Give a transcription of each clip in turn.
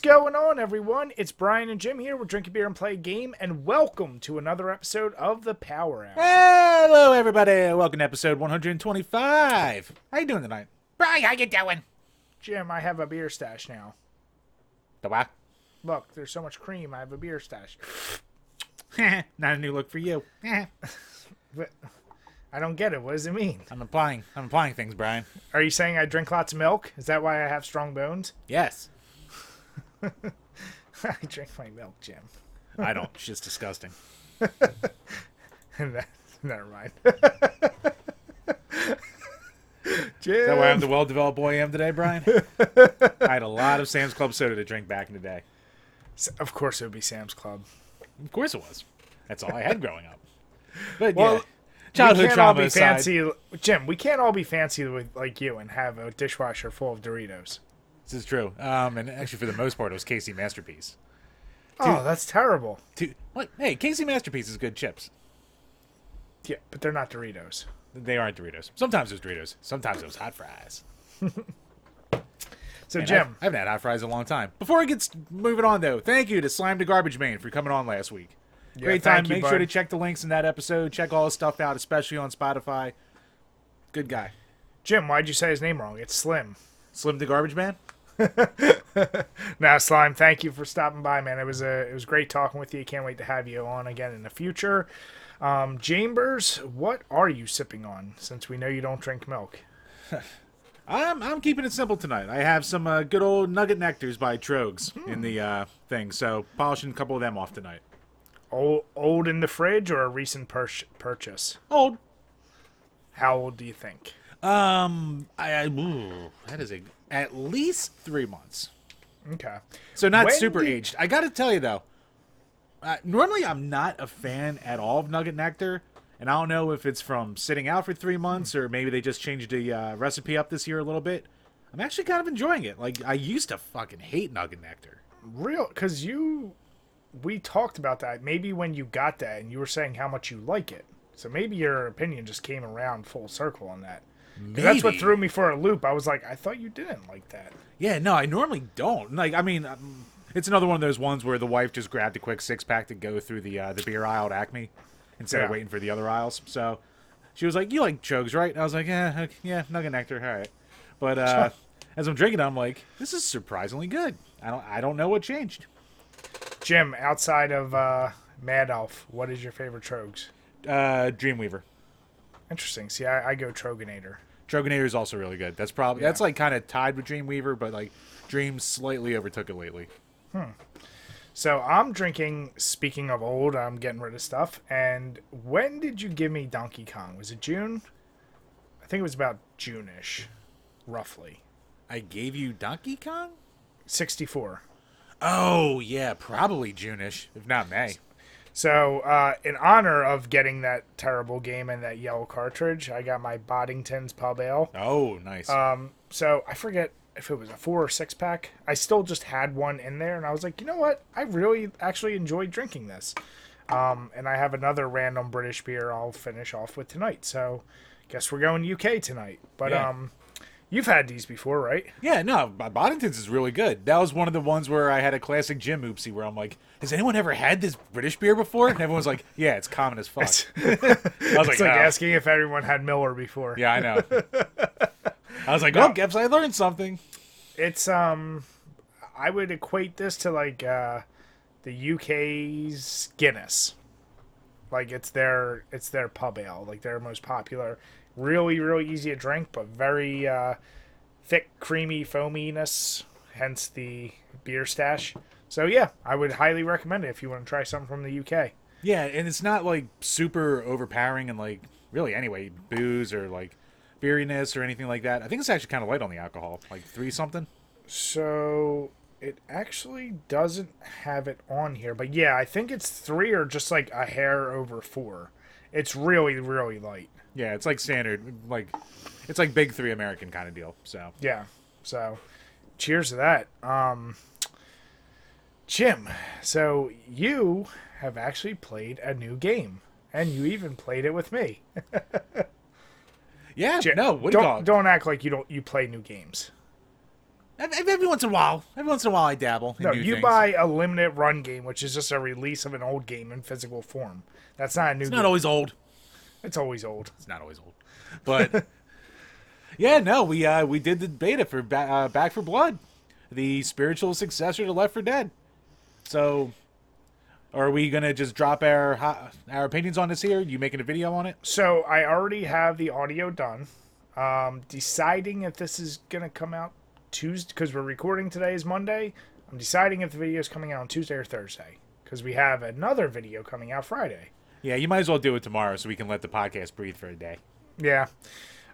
What's going on, everyone? It's Brian and Jim here. We're drinking beer and play a game, and welcome to another episode of the Power Hour. Hello, everybody. Welcome to episode 125. How you doing tonight? Brian, how you doing? Jim, I have a beer stash now. The what? Look, there's so much cream. I have a beer stash. Not a new look for you. But I don't get it. What does it mean? I'm applying. I'm applying things, Brian. Are you saying I drink lots of milk? Is that why I have strong bones? Yes. I drink my milk, Jim. I don't. It's just disgusting. Never mind. Is that why I'm the well-developed boy I am today, Brian? I had a lot of Sam's Club soda to drink back in the day. of course it would be Sam's Club. Of course it was. That's all I had growing up. But Well, yeah, childhood we can't all trauma be aside, fancy, Jim. We can't all be fancy with like you and have a dishwasher full of Doritos. This is true. Um, and actually, for the most part, it was KC Masterpiece. Oh, that's terrible. Two, what? Hey, KC Masterpiece is good chips. Yeah, but they're not Doritos. They aren't Doritos. Sometimes it was Doritos. Sometimes it was hot fries. So, Man, Jim, I've, I haven't had hot fries in a long time. Before I get moving on, though, thank you to Slime the Garbage Man for coming on last week. Great time. you, Make sure to check the links in that episode. Check all his stuff out, especially on Spotify. Good guy. Jim, why'd you say his name wrong? It's Slim. Slim the Garbage Man. Now, Slime, thank you for stopping by, man. It was a it was great talking with you. Can't wait to have you on again in the future. Um, Chambers, what are you sipping on? Since we know you don't drink milk. I'm I'm keeping it simple tonight. I have some uh, good old Nugget Nectars by Troegs Hmm. in the uh, thing, so polishing a couple of them off tonight. Old, old in the fridge or a recent pur- purchase? Old. How old do you think? Um, I, I ooh, that is a at least three months. Okay. So not When super did- aged. I got to tell you though, uh, normally I'm not a fan at all of Nugget Nectar, and I don't know if it's from sitting out for three months or maybe they just changed the uh, recipe up this year a little bit. I'm actually kind of enjoying it. Like I used to fucking hate Nugget Nectar. Real, because you, we talked about that. Maybe when you got that and you were saying how much you like it. So maybe your opinion just came around full circle on that. That's what threw me for a loop. I was like, I thought you didn't like that. Yeah, no, I normally don't. Like, I mean, um, it's another one of those ones where the wife just grabbed a quick six pack to go through the uh, the beer aisle at Acme instead of waiting for the other aisles. So she was like, "You like Troegs, right?" And I was like, "Yeah, okay, yeah, Nugget Nectar, all right." But uh, as I'm drinking, I'm like, "This is surprisingly good." I don't, I don't know what changed. Jim, outside of uh, Mad Elf, what is your favorite Troegs? Uh, Dreamweaver, Interesting. See, I, I go Troegenator. Troegenator is also really good. That's probably that's like kind of tied with Dreamweaver, but like Dream slightly overtook it lately. Hmm. So I'm drinking. Speaking of old, I'm getting rid of stuff. And when did you give me Donkey Kong? Was it June? I think it was about June-ish, roughly. I gave you Donkey Kong. 64. Oh yeah, probably June-ish, if not May. So, uh, in honor of getting that terrible game and that yellow cartridge, I got my Boddington's Pub Ale. Oh, nice. Um, so I forget if it was a four or six pack. I still just had one in there, and I was like, you know what? I really actually enjoyed drinking this. Um, and I have another random British beer I'll finish off with tonight. So, guess we're going UK tonight. But Yeah. um, you've had these before, right? Yeah, no, Boddington's is really good. That was one of the ones where I had a classic Jim oopsie where I'm like, has anyone ever had this British beer before? And everyone's like, yeah, it's common as fuck. I was like, It's like "Oh." asking if everyone had Miller before. yeah, I know. I was like, No. oh, I learned something. It's um, I would equate this to like uh, the UK's Guinness. Like it's their it's their pub ale, like their most popular. Really, really easy to drink, but very uh, thick, creamy foaminess. Hence the beer stash. So yeah, I would highly recommend it if you want to try something from the UK. Yeah, and it's not like super overpowering and like really anyway, booze or like beeriness or anything like that. I think it's actually kind of light on the alcohol, like three something. So it actually doesn't have it on here, but yeah, I think it's three or just like a hair over four. It's really, really light. Yeah, it's like standard, like it's like big three American kind of deal. So Yeah. So cheers to that. Um Jim, so you have actually played a new game. And you even played it with me. yeah, Jim, no, what do you call don't it? don't act like you don't you play new games. Every every once in a while, every once in a while, I dabble. In No, you things. buy a limited run game, which is just a release of an old game in physical form. That's not a new It's game. not always old. it's always old. It's not always old, but yeah, no, we uh we did the beta for ba- uh, Back 4 Blood, the spiritual successor to Left 4 Dead. So, are we gonna just drop our our opinions on this here? You making a video on it? So I already have the audio done. Um, deciding if this is gonna come out Tuesday because we're recording today is Monday. I'm deciding if the video is coming out on Tuesday or Thursday because we have another video coming out Friday. Yeah, you might as well do it tomorrow so we can let the podcast breathe for a day. Yeah.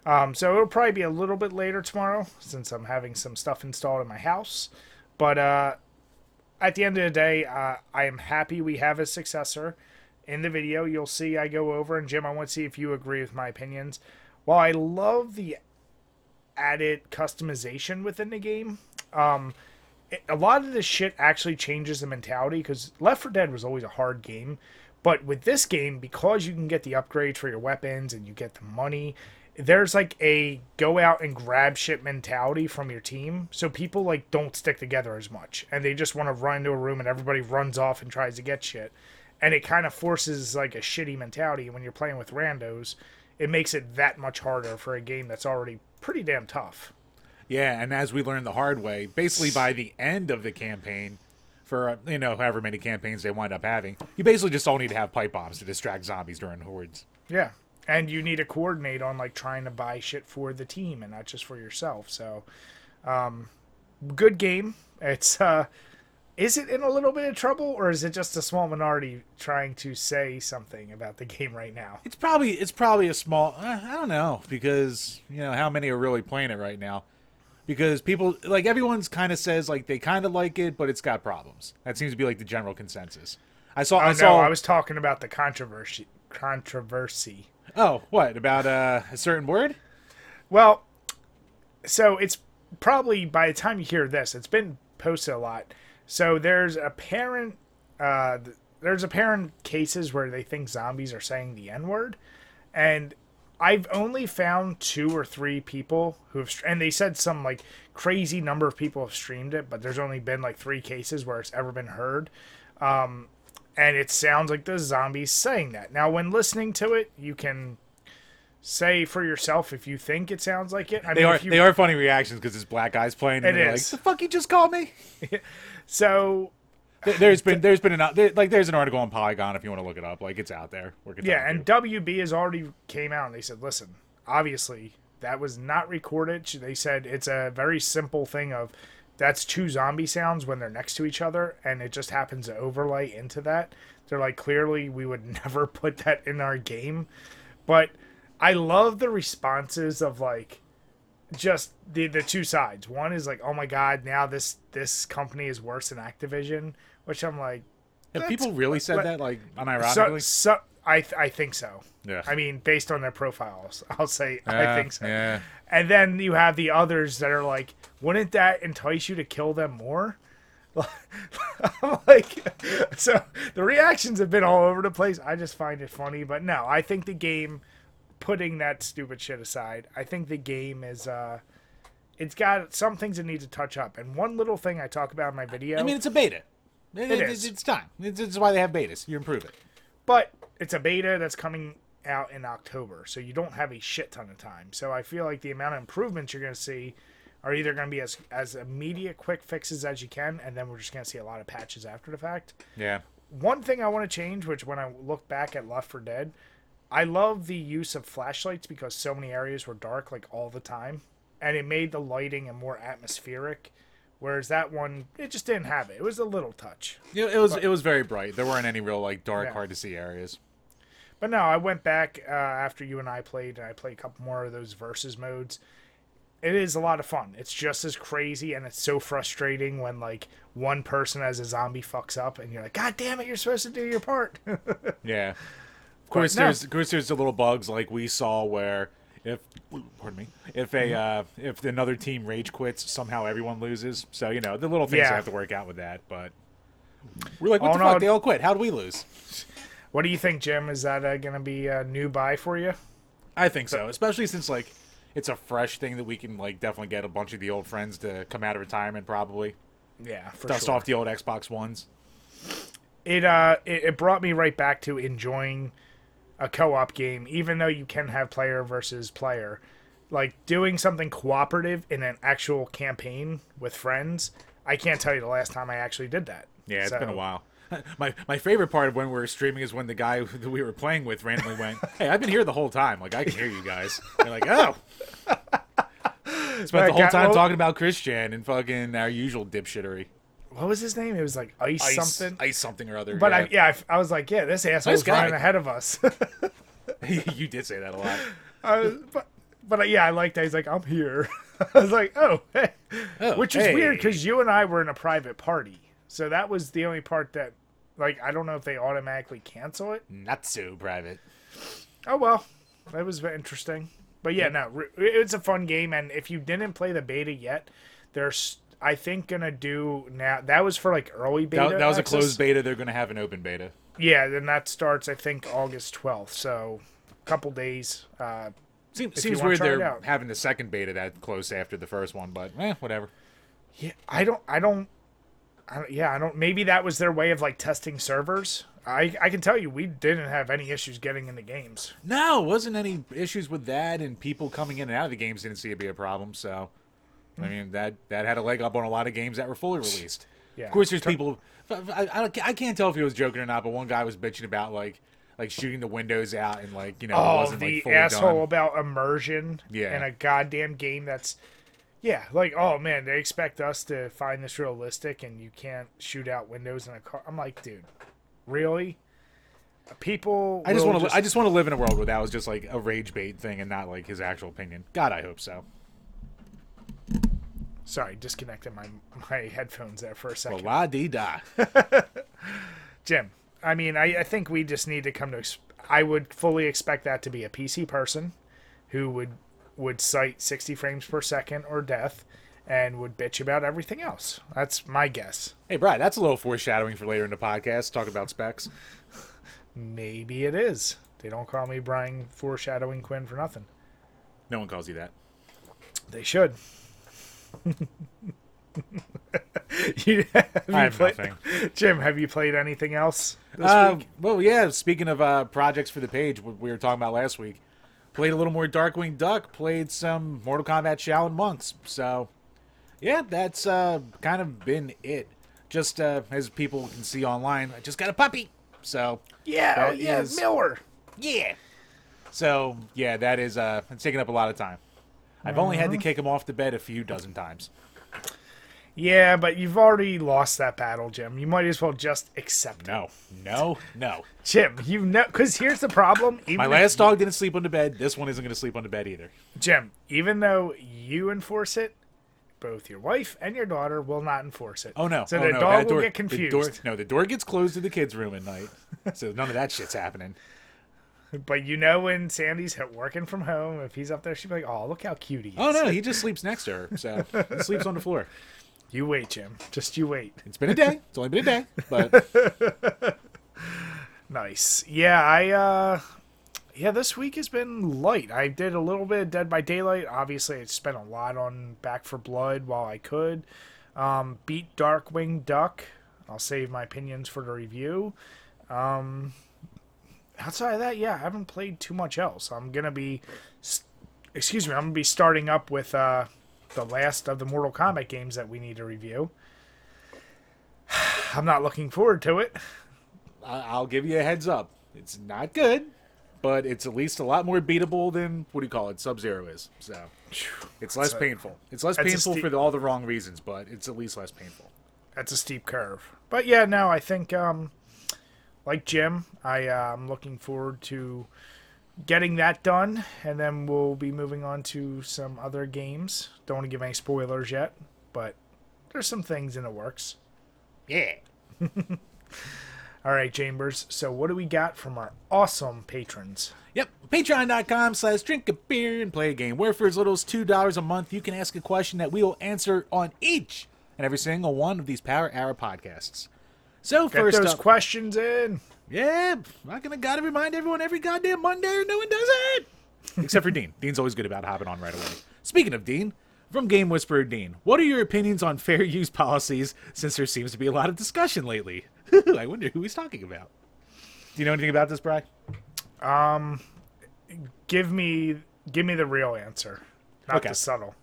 Um, so it'll probably be a little bit later tomorrow since I'm having some stuff installed in my house. But uh, at the end of the day, uh, I am happy we have a successor. In the video, you'll see I go over, and Jim, I want to see if you agree with my opinions. While I love the added customization within the game, um, it, a lot of this shit actually changes the mentality because Left 4 Dead was always a hard game. But with this game, because you can get the upgrades for your weapons and you get the money, there's like a go out and grab shit mentality from your team. So people like don't stick together as much and they just want to run into a room and everybody runs off and tries to get shit. And it kind of forces like a shitty mentality when you're playing with randos. It makes it that much harder for a game that's already pretty damn tough. Yeah, and as we learned the hard way, basically by the end of the campaign, for uh, you know however many campaigns they wind up having, you basically just all need to have pipe bombs to distract zombies during hordes. Yeah. And you need to coordinate on like trying to buy shit for the team and not just for yourself. So um good game. It's uh is it in a little bit of trouble or is it just a small minority trying to say something about the game right now? It's probably it's probably a small. Uh, I don't know because you know how many are really playing it right now. Because people like everyone's kind of says like they kind of like it, but it's got problems. That seems to be like the general consensus. I saw. Oh I no, saw. I was talking about the controversy controversy. Oh, what about uh, a certain word? Well, so it's probably by the time you hear this, it's been posted a lot. So there's apparent, uh, th- there's apparent cases where they think zombies are saying the N word, and I've only found two or three people who have, and they said some like crazy number of people have streamed it, but there's only been like three cases where it's ever been heard. Um, and it sounds like the zombies saying that. Now, when listening to it, you can say for yourself if you think it sounds like it. I They mean, are you, they are funny reactions because this black guy's playing. And It like, the fuck you just called me. So There- There's been there's been an there, like there's an article on Polygon if you want to look it up. Like it's out there. Yeah, and there. WB has already came out and they said, listen, obviously that was not recorded. They said it's a very simple thing of that's two zombie sounds when they're next to each other, and it just happens to overlay into that. They're like, clearly we would never put that in our game, but I love the responses of like just the the two sides. One is like, oh my god, now this this company is worse than Activision, which I'm like, have people really said but- that like so, unironically? so I th- I think so. Yeah. I mean, based on their profiles, I'll say I think so. Yeah. And then you have the others that are like, wouldn't that entice you to kill them more? I'm like, so the reactions have been all over the place. I just find it funny, but no, I think the game, putting that stupid shit aside, I think the game is, uh, it's got some things that need to touch up. And one little thing I talk about in my video, I mean, it's a beta. It, it- is. It's, time. It's, it's why they have betas. You improve it. but it's a beta that's coming out in October, so you don't have a shit ton of time. So I feel like the amount of improvements you're going to see are either going to be as as immediate quick fixes as you can, and then we're just going to see a lot of patches after the fact. Yeah. One thing I want to change, which when I look back at Left 4 Dead, I love the use of flashlights because so many areas were dark like all the time, and it made the lighting and more atmospheric. Whereas that one, it just didn't have it. It was a little touch. It, it was it was very bright. There weren't any real like dark, Yeah. hard to see areas. But no, I went back uh, after you and I played, and I played a couple more of those versus modes. It is a lot of fun. It's just as crazy, and it's so frustrating when like one person as a zombie fucks up, and you're like, God damn it, you're supposed to do your part. Yeah. Of course, no. there's of course there's the little bugs like we saw where if pardon me if a uh, if another team rage quits somehow everyone loses. So you know the little things Yeah. have to work out with that. But we're like, what Oh, the no. fuck? They all quit. How do we lose? What do you think, Jim? Is that uh, going to be a new buy for you? I think so, especially since like it's a fresh thing that we can like definitely get a bunch of the old friends to come out of retirement probably Yeah, for dust sure. off the old Xbox ones. it uh it, it brought me right back to enjoying a co-op game even though you can have player versus player like doing something cooperative in an actual campaign with friends i can't tell you the last time i actually did that Yeah, it's been a while. My my favorite part of when we were streaming is when the guy that we were playing with randomly went, "Hey, I've been here the whole time. Like I can hear you guys." They're like, "Oh." Spent the whole got- time well- talking about Christian and fucking our usual dipshittery. what was his name it was like ice, Ice something ice something or other. but yeah. i yeah I, I was like yeah this asshole's guy. running ahead of us you did say that a lot. Was, but but yeah i liked that he's like i'm here i was like oh hey Oh, which is weird because you and I were in a private party, so that was the only part that, like, I don't know if they automatically cancel it. Not so private. Oh well, that was interesting. But yeah, no, it's a fun game, and if you didn't play the beta yet, there's I think gonna do now. That was for like early beta. That, that was a closed beta. They're going to have an open beta. Yeah, then that starts I think August twelfth. So, a couple days. Uh, Seems, seems weird they're having the second beta that close after the first one, but eh, whatever. Yeah, I don't. I don't. I yeah, I don't. Maybe that was their way of like testing servers. I I can tell you, we didn't have any issues getting into games. No, wasn't any issues with that, and people coming in and out of the games didn't see it be a problem. So, I mean that that had a leg up on a lot of games that were fully released. Yeah. Of course, there's people. I, I, I can't tell if he was joking or not, but one guy was bitching about like like shooting the windows out and like you know it Oh, wasn't the like asshole done. about immersion Yeah. in a goddamn game that's. Yeah, like oh man, they expect us to find this realistic, and you can't shoot out windows in a car. I'm like, dude, really? People. I just want to. I just want to live in a world where that was just like a rage bait thing and not like his actual opinion. God, I hope so. Sorry, disconnected my my headphones there for a Well, second. la di da. Jim, I mean, I, I think we just need to come to. I would fully expect that to be a PC person who would would cite 60 frames per second or death and would bitch about everything else. That's my guess. Hey, Brad, that's a little foreshadowing for later in the podcast. Talk about specs. Maybe it is. They don't call me Brian foreshadowing Quinn for nothing. No one calls you that. They should. you, have you I have played- nothing. Jim, have you played anything else this Uh, week? well, yeah. Speaking of uh, projects for the page, what we were talking about last week, played a little more Darkwing Duck. Played some Mortal Kombat Shaolin Monks. So, yeah, that's uh, kind of been it. Just uh, as people can see online, I just got a puppy. So Yeah, yeah, is- Miller. yeah. So yeah, that is uh, it's taking up a lot of time. I've only had to kick him off the bed a few dozen times. Yeah, but you've already lost that battle, Jim. You might as well just accept it. No, no, no. Jim, you know, because here's the problem. Even My last dog didn't sleep on the bed. This one isn't going to sleep on the bed either. Jim, even though you enforce it, both your wife and your daughter will not enforce it. Oh no! So oh, the no. dog will door- get the confused. door- no, the door gets closed to the kids' room at night, so none of that shit's happening. But you know when Sandy's working from home, if he's up there, she'd be like, "Oh, look how cute he oh, is." Oh no, he just sleeps next to her, so he sleeps on the floor. You wait, Jim. Just you wait. It's been a day. It's only been a day, but Nice. Yeah, I uh yeah, this week has been light. I did a little bit of Dead by Daylight. Obviously, I spent a lot on Back 4 Blood while I could. Um, beat Darkwing Duck. I'll save my opinions for the review. Um, outside of that, yeah, I haven't played too much else. I'm gonna be, excuse me, I'm gonna be starting up with uh, the last of the Mortal Kombat games that we need to review. I'm not looking forward to it. I- I'll give you a heads up. It's not good, but it's at least a lot more beatable than what do you call it? Sub Zero is. So it's less a- painful. It's less painful ste- for the, all the wrong reasons, but it's at least less painful. that's a steep curve. But yeah, no, I think um, like Jim, I uh, I'm looking forward to getting that done, and then we'll be moving on to some other games. Don't want to give any spoilers yet, but there's some things in the works. Yeah. All right, Chambers. So what do we got from our awesome patrons? Yep. Patreon.com slash drink a beer and play a game. Where for as little as $2 a month, you can ask a question that we will answer on each and every single one of these Power Hour podcasts. So Get first those up, questions in. Yeah, I'm not gonna gotta remind everyone every goddamn Monday or no one does it. Except for Dean. Dean's always good about hopping on right away. Speaking of Dean, from Game Whisperer Dean, what are your opinions on fair use policies since there seems to be a lot of discussion lately? I wonder who he's talking about. Do you know anything about this, Bry? Give me give me the real answer, not Okay. the subtle.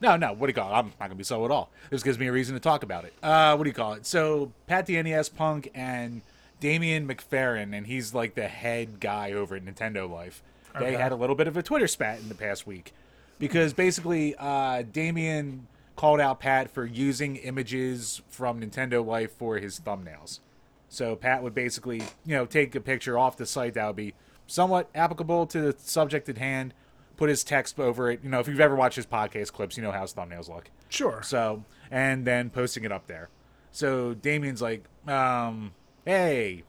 No, no. What do you call it? I'm not gonna be so at all. This gives me a reason to talk about it. Uh, what do you call it? So Pat the NES Punk and Damien McFerran, and he's like the head guy over at Nintendo Life. They Okay. had a little bit of a Twitter spat in the past week because basically uh, Damian called out Pat for using images from Nintendo Life for his thumbnails. So Pat would basically, you know, take a picture off the site that would be somewhat applicable to the subject at hand, put his text over it. You know, if you've ever watched his podcast clips, you know how his thumbnails look. Sure. So, and then posting it up there. So Damien's like, um, hey,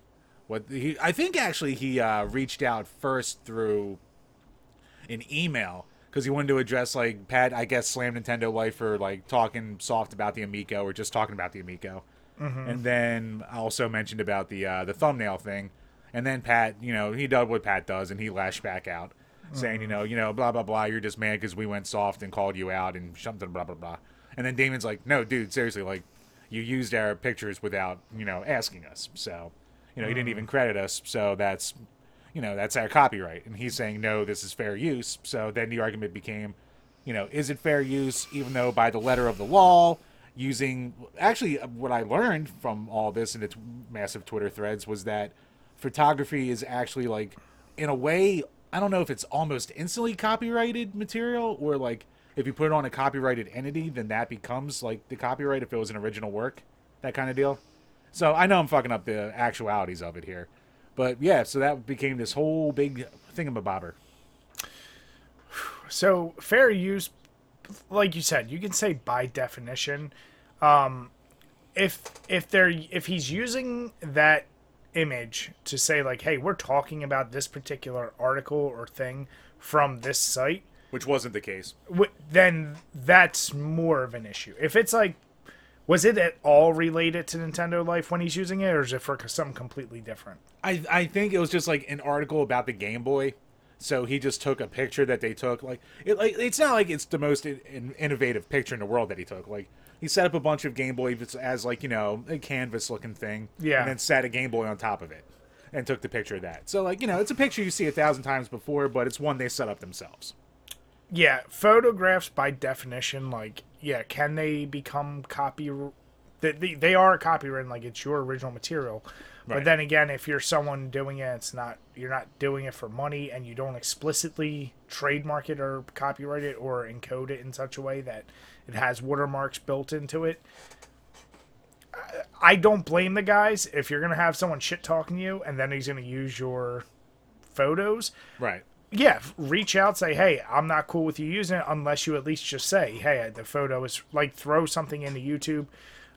what he I think actually he uh, reached out first through an email because he wanted to address like Pat, I guess, slam Nintendo Life for like talking soft about the Amico or just talking about the Amico, and then also mentioned about the uh, the thumbnail thing, and then Pat, you know, he does what Pat does, and he lashed back out, saying, you know, you know, blah blah blah, you're just mad because we went soft and called you out and something blah blah blah, and then Damon's like, no, dude, seriously, like, you used our pictures without you know asking us, so. You know, you didn't even credit us, so that's you know, that's our copyright. And he's saying, no, this is fair use. So then the argument became, you know, is it fair use, even though by the letter of the law, using. Actually, uh, what I learned from all this and its massive Twitter threads was that photography is actually, like, in a way, I don't know if it's almost instantly copyrighted material or, like, if you put it on a copyrighted entity, then that becomes, like, the copyright if it was an original work, that kind of deal. So I know I'm fucking up the actualities of it here. But yeah, so that became this whole big thingamabobber. So fair use, like you said, you can say by definition, um, if if they're if he's using that image to say like, hey, we're talking about this particular article or thing from this site, Which wasn't the case. wh- then that's more of an issue. If it's like, was it at all related to Nintendo Life when he's using it, or is it for something completely different? I I think it was just like an article about the Game Boy. So he just took a picture that they took. Like it, like it's not like it's the most in, in- innovative picture in the world that he took. Like he set up a bunch of Game Boy as like you know a canvas looking thing. Yeah. And then set a Game Boy on top of it, and took the picture of that. So like you know it's a picture you see a thousand times before, but it's one they set up themselves. Yeah, photographs by definition, like, yeah, can they become copy? They, they, they are copywritten, like it's your original material. Right. But then again, if you're someone doing it, it's not you're not doing it for money, and you don't explicitly trademark it or copyright it or encode it in such a way that it has watermarks built into it. I- I don't blame the guys if you're gonna have someone shit talking you, and then he's gonna use your photos Right. Yeah, reach out, say, hey, I'm not cool with you using it unless you at least just say, hey, the photo is like throw something into YouTube.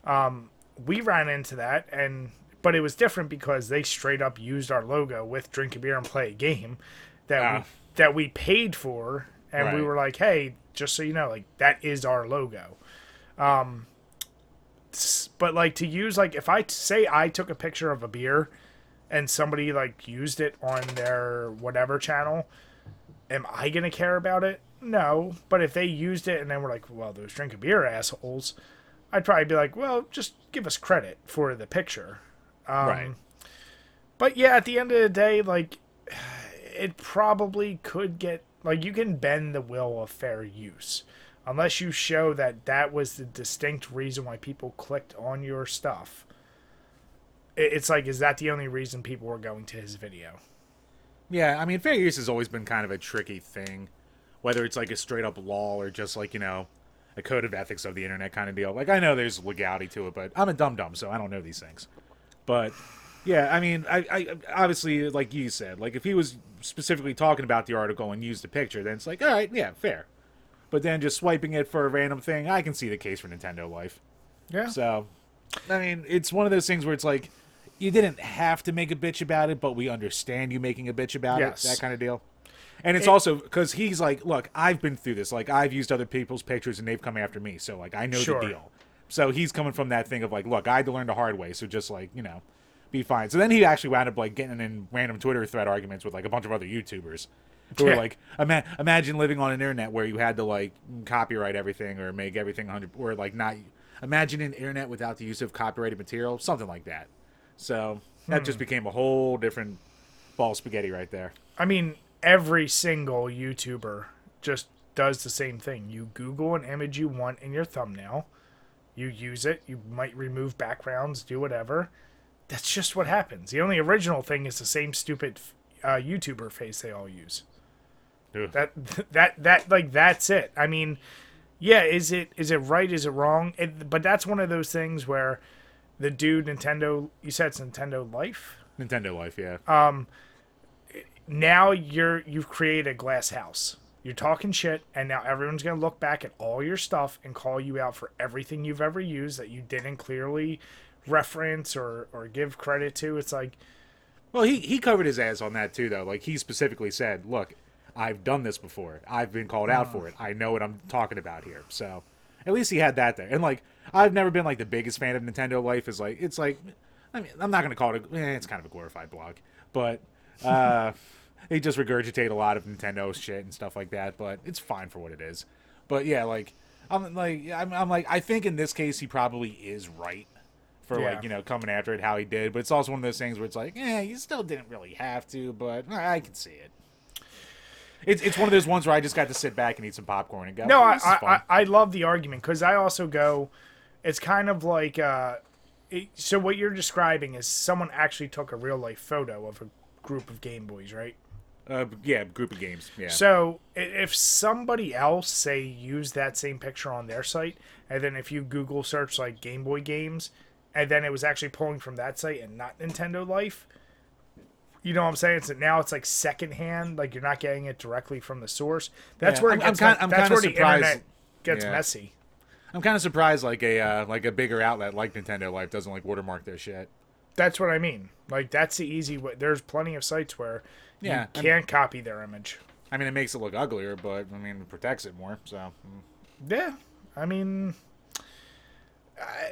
Um, we ran into that, and but it was different because they straight up used our logo with drink a beer and play a game that Ah. we that we paid for, and we were like, hey, just so you know, like that is our logo. Um, but like to use like if I say I took a picture of a beer and somebody like used it on their whatever channel, am I gonna care about it? No. But if they used it and then we're like, well, those drink a beer assholes, I'd probably be like, well, just give us credit for the picture. Um, Right. But yeah, at the end of the day, like, it probably could get like you can bend the will of fair use, unless you show that that was the distinct reason why people clicked on your stuff. It- It's like, is that the only reason people were going to his video? Yeah, I mean, fair use has always been kind of a tricky thing, whether it's like a straight up law or just like you know, a code of ethics of the internet kind of deal. Like I know there's legality to it, but I'm a dum dum, so I don't know these things. But yeah, I mean, I, I obviously like you said, like if he was specifically talking about the article and used a picture, then it's like all right, yeah, fair. But then just swiping it for a random thing, I can see the case for Nintendo Life. Yeah. So, I mean, it's one of those things where it's like, you didn't have to make a bitch about it, but we understand you making a bitch about Yes. it, that kind of deal. And it's It- also because he's like, look, I've been through this. Like, I've used other people's pictures and they've come after me. So, like, I know Sure. the deal. So he's coming from that thing of like, look, I had to learn the hard way. So just like, you know, be fine. So then he actually wound up like getting in random Twitter thread arguments with like a bunch of other YouTubers. Who were like, ima- imagine living on an internet where you had to like copyright everything or make everything hundred or like not. Imagine an internet without the use of copyrighted material, something like that. So that Hmm. just became a whole different ball of spaghetti right there. I mean, every single YouTuber just does the same thing. You Google an image you want in your thumbnail, you use it, you might remove backgrounds, do whatever. That's just what happens. The only original thing is the same stupid uh, YouTuber face they all use. Ugh. That that that like that's it. I mean, yeah, is it is it right? Is it wrong? It, but that's one of those things where the dude Nintendo. You said it's Nintendo Life Nintendo Life, yeah. Um, now you're you've created a glass house. You're talking shit, and now everyone's gonna look back at all your stuff and call you out for everything you've ever used that you didn't clearly reference or or give credit to. It's like, Well, he he covered his ass on that too, though. Like he specifically said, "Look, I've done this before. I've been called out for it. I know what I'm talking about here." So, at least he had that there. And like, I've never been like the biggest fan of Nintendo Life. Is like, it's like, I mean, I'm not gonna call it. A, eh, it's kind of a glorified blog, but uh, they just regurgitate a lot of Nintendo shit and stuff like that. But it's fine for what it is. But yeah, like, I'm like, I'm, I'm like, I think in this case he probably is right for Yeah. like you know coming after it how he did. But it's also one of those things where it's like, yeah, you still didn't really have to, but I can see it. It's it's one of those ones where I just got to sit back and eat some popcorn and go. no, "Oh, I is fun." I, I love the argument because I also go, it's kind of like, uh, it, so what you're describing is someone actually took a real life photo of a group of Game Boys, right? uh, yeah, group of games. Yeah, So if somebody else say used that same picture on their site, and then if you Google search like Game Boy games, and then it was actually pulling from that site and not Nintendo Life, you know what I'm saying? It's now it's like secondhand, like you're not getting it directly from the source. That's Yeah, where it I'm- I'm gets. kind- I'm that's where the surprised- internet gets Yeah. messy. I'm kind of surprised like a uh, like a bigger outlet like Nintendo Life doesn't like watermark their shit. That's what I mean. Like that's the easy way. There's plenty of sites where Yeah, you can't copy their image. I mean, it makes it look uglier, but I mean, it protects it more. So mm. Yeah, I mean, I,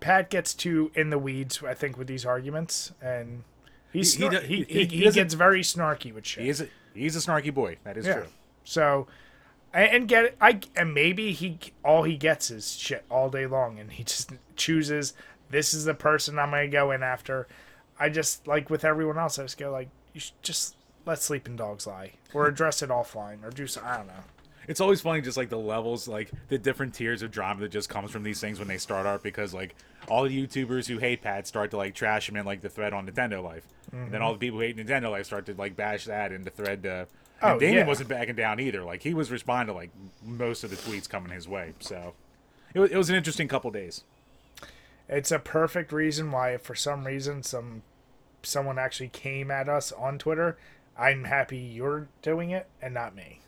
Pat gets too in the weeds. I think with these arguments, and he's He- he he, he- he, he he gets very snarky with shit. he is a, he's a snarky boy. That is yeah. true. So, and, get it. I and maybe he all he gets is shit all day long, and he just chooses this is the person I'm gonna go in after. I just like with everyone else. I just go like you should just let sleeping dogs lie or address it offline or do some. I don't know. It's always funny, just like the levels, like the different tiers of drama that just comes from these things when they start out. Because like all the YouTubers who hate Pat start to like trash him in like the thread on Nintendo Life, and then all the people who hate Nintendo Life start to like bash that in the thread. Uh, and Oh, Damon yeah. wasn't backing down either. Like he was responding to like most of the tweets coming his way. So it was, it was an interesting couple days. It's a perfect reason why, if for some reason, some someone actually came at us on Twitter. I'm happy you're doing it and not me.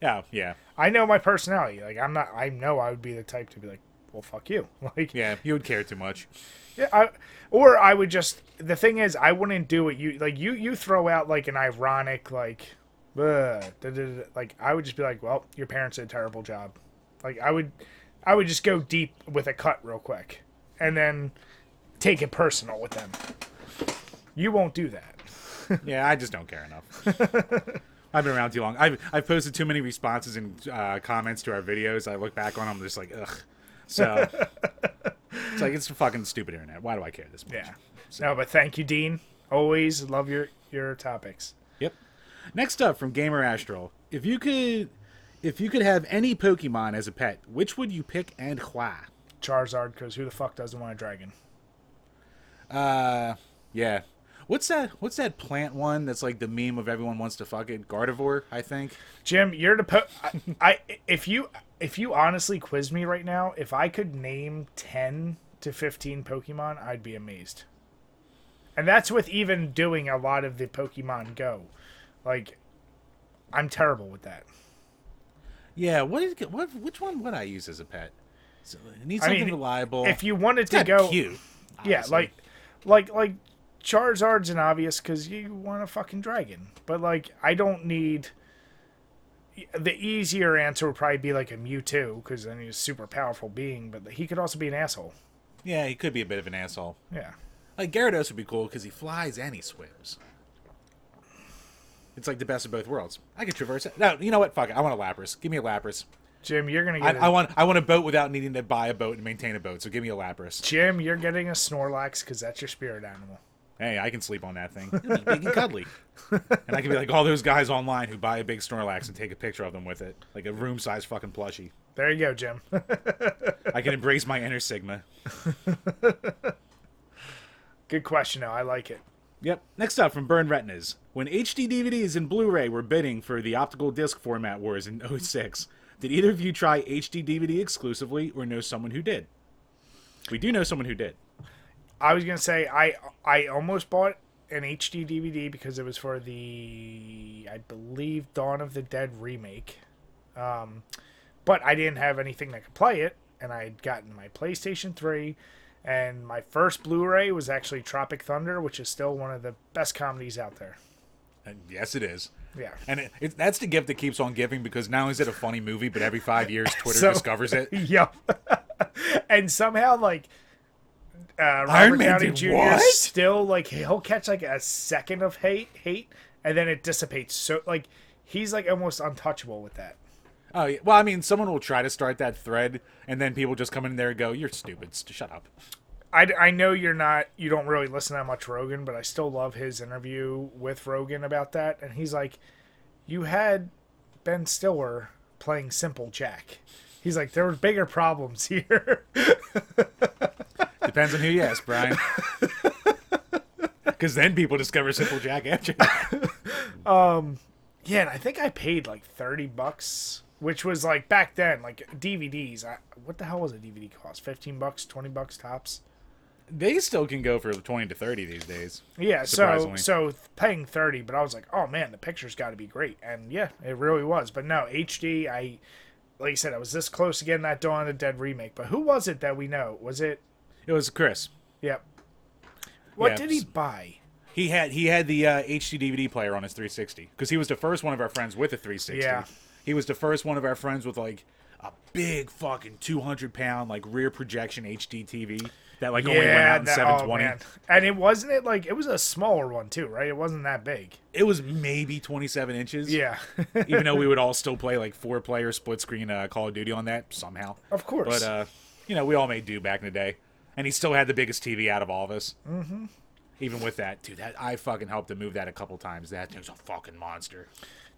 Yeah, yeah, I know my personality. Like I'm not. I know I would be the type to be like, well, fuck you. Like yeah. You would care too much. Yeah, I, or I would just. The thing is, I wouldn't do it. You like you you throw out like an ironic like, "Ugh," da, da, da," like I would just be like, well, your parents did a terrible job. Like I would, I would just go deep with a cut real quick, and then take it personal with them. You won't do that. Yeah, I just don't care enough. I've been around too long. I've I've posted too many responses and uh, comments to our videos. I look back on them, just like ugh. So it's like it's fucking stupid internet. Why do I care this much? Yeah. No, but thank you, Dean. Always love your your topics. Next up from Gamer Astral, if you could, if you could have any Pokemon as a pet, which would you pick and why? Charizard, because who the fuck doesn't want a dragon? Uh, yeah. What's that? What's that plant one that's like the meme of everyone wants to fuck it? Gardevoir, I think. Jim, you're the po- I, I if you if you honestly quiz me right now, if I could name ten to fifteen Pokemon, I'd be amazed. And that's with even doing a lot of the Pokemon Go. Like, I'm terrible with that. Yeah. What is what? Which one would I use as a pet? So, it needs I something mean, reliable. If you wanted to go, cute. yeah, like, like, like, Charizard's an obvious because you want a fucking dragon. But like, I don't need. The easier answer would probably be like a Mewtwo because then he's a super powerful being, but he could also be an asshole. Yeah, he could be a bit of an asshole. Yeah. Like Gyarados would be cool because he flies and he swims. It's like the best of both worlds. I could traverse it. No, you know what? Fuck it. I want a Lapras. Give me a Lapras. Jim, you're gonna I, get. I a- want I want a boat without needing to buy a boat and maintain a boat. So give me a Lapras. Jim, you're getting a Snorlax because that's your spirit animal. Hey, I can sleep on that thing. It'll be big and cuddly. And I can be like all those guys online who buy a big Snorlax and take a picture of them with it, like a room size fucking plushie. There you go, Jim. I can embrace my inner Sigma. Good question, though. I like it. Yep. Next up from Burn Retinas. When HD DVDs and Blu ray were bidding for the optical disc format wars in 06, did either of you try HD DVD exclusively or know someone who did? We do know someone who did. I was gonna say I I almost bought an HD DVD because it was for the I believe Dawn of the Dead remake, um, but I didn't have anything that could play it, and I had gotten my PlayStation Three, and my first Blu-ray was actually Tropic Thunder, which is still one of the best comedies out there. And yes, it is. Yeah. And it, it, that's the gift that keeps on giving because now is it a funny movie, but every five years Twitter So- discovers it. yep. and somehow like uh, Robert Iron Man Downey Jr. what? still like he'll catch like a second of hate hate and then it dissipates. So like he's like almost untouchable with that. Oh, yeah. well, I mean, someone will try to start that thread, and then people just come in there and go, "You're stupid. Shut up." I, I know you're not you don't really listen that much Rogan, but I still love his interview with Rogan about that. And he's like, you had Ben Stiller playing Simple Jack. He's like, there were bigger problems here. Depends on who you ask, Brian. Because then people discover Simple Jack after. that. Um, yeah, and I think I paid like thirty bucks, which was like back then, like DVDs. I, what the hell was a DVD cost? Fifteen bucks, twenty bucks tops. they still can go for twenty to thirty these days. Yeah, so so paying thirty, but I was like, oh man, the picture's got to be great, and yeah, it really was. But no HD, I like I said, I was this close to getting that Dawn of the Dead remake. But who was it that we know? Was it? It was Chris. Yep. What Yeah, did he buy? He had he had the uh, HD DVD player on his 360 because he was the first one of our friends with a 360. Yeah. He was the first one of our friends with like a big fucking 200 pound like rear projection HD TV that like only went out in that- 720. Oh. And it wasn't it like it was a smaller one too, right? It wasn't that big. It was maybe 27 inches. Yeah. even though we would all still play like four player split screen uh, Call of Duty on that somehow. Of course. But uh, you know, we all made do back in the day, and he still had the biggest TV out of all of us. Mm-hmm. Even with that, dude, that I fucking helped to move that a couple times. That thing's a fucking monster.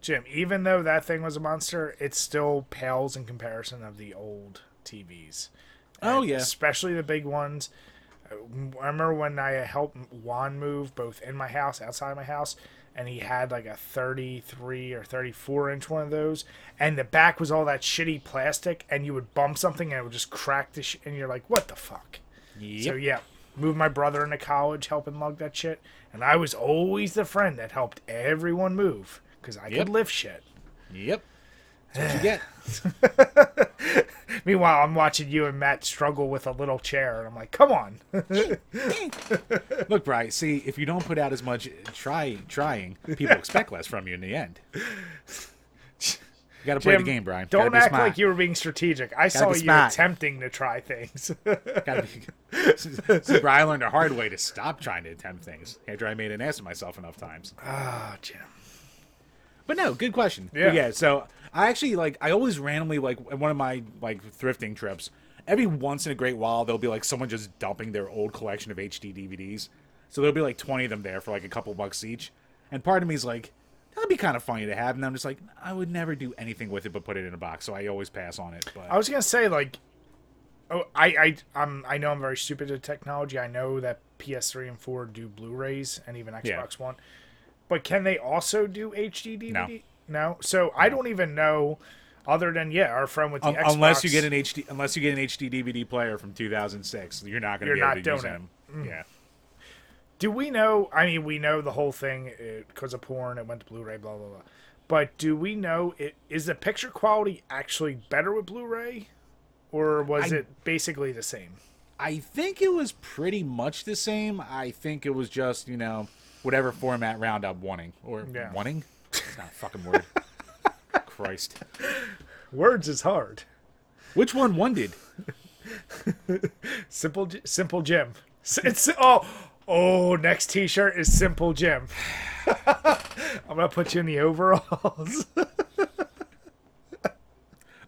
Jim, even though that thing was a monster, it still pales in comparison of the old TVs. Oh And yeah, especially the big ones. Uh, I remember when I helped Juan move both in my house, outside my house, and he had like a 33 or 34 inch one of those, and the back was all that shitty plastic, and you would bump something and it would just crack the sh- and you're like, what the fuck? yep. So yeah, moved my brother into college, helping lug that shit, and I was always the friend that helped everyone move because I Yep. could lift shit. yep. That's what you get. Meanwhile, I'm watching you and Matt struggle with a little chair, and I'm like, come on. Look, Brian. See, if you don't put out as much try trying, people expect less from you in the end. You got to play the game, Brian. Don't act smart. like you were being strategic. I saw you attempting to try things. Gotta be. See, Brian learned a hard way to stop trying to attempt things after I made an ass of myself enough times. Ah, Jim. But no, good question. But Yeah. yeah. So I actually like I always randomly like one of my like thrifting trips. Every once in a great while, there'll be like someone just dumping their old collection of HD DVDs. So there'll be like twenty of them there for like a couple bucks each. And part of me is like, that'd be kind of funny to have. And I'm just like, I would never do anything with it but put it in a box. So I always pass on it. But I was gonna say like, oh, I I I'm I know I'm very stupid at technology. I know that PS3 and 4 do Blu-rays and even Xbox Yeah. One, but can they also do HD DVD? No. No. So I don't even know. Other than yeah, our friend with the un- Xbox. unless you get an HD, unless you get an HD DVD player from 2006, you're not going to be able not to doing use it. them. Mm-hmm. Yeah. Do we know? I mean, we know the whole thing because of porn. It went to Blu-ray, blah blah blah. But do we know it is the picture quality actually better with Blu-ray, or was I- it basically the same? I think it was pretty much the same. I think it was just, you know, whatever format Roundup wanting. Or Yeah. wanting? It's not a fucking word. Christ. Words is hard. Which one won Simple, simple Jim. It's oh oh. Next T-shirt is Simple Jim. I'm gonna put you in the overalls.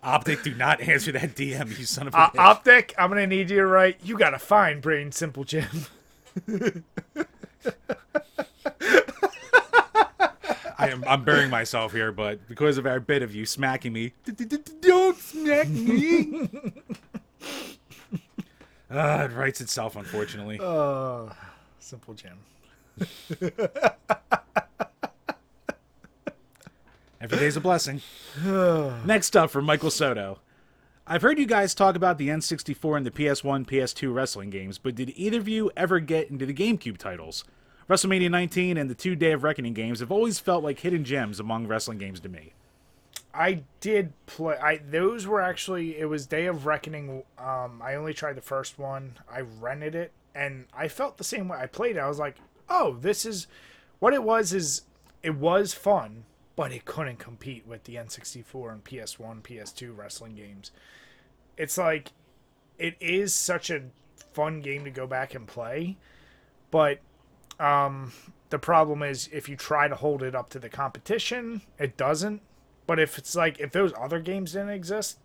Optic, do not answer that DM, you son of a uh, bitch. Optic, I'm gonna need you to write. You got a fine brain, Simple Jim. I am I'm burying myself here, but because of our bit of you smacking me, don't smack me. Ah, it writes itself, unfortunately. Uh, Simple Jim. Every day's a blessing. Next up from Michael Soto. I've heard you guys talk about the N64 and the PS1, PS2 wrestling games, but did either of you ever get into the GameCube titles? WrestleMania 19 and the two Day of Reckoning games have always felt like hidden gems among wrestling games to me. I did play. I those were actually. It was Day of Reckoning. Um, I only tried the first one. I rented it, and I felt the same way. I played it. I was like, oh, this is what it was. Is it was fun, but it couldn't compete with the N64 and PS1, PS2 wrestling games. It's like it is such a fun game to go back and play, but um, the problem is if you try to hold it up to the competition, it doesn't. But if it's like if those other games didn't exist,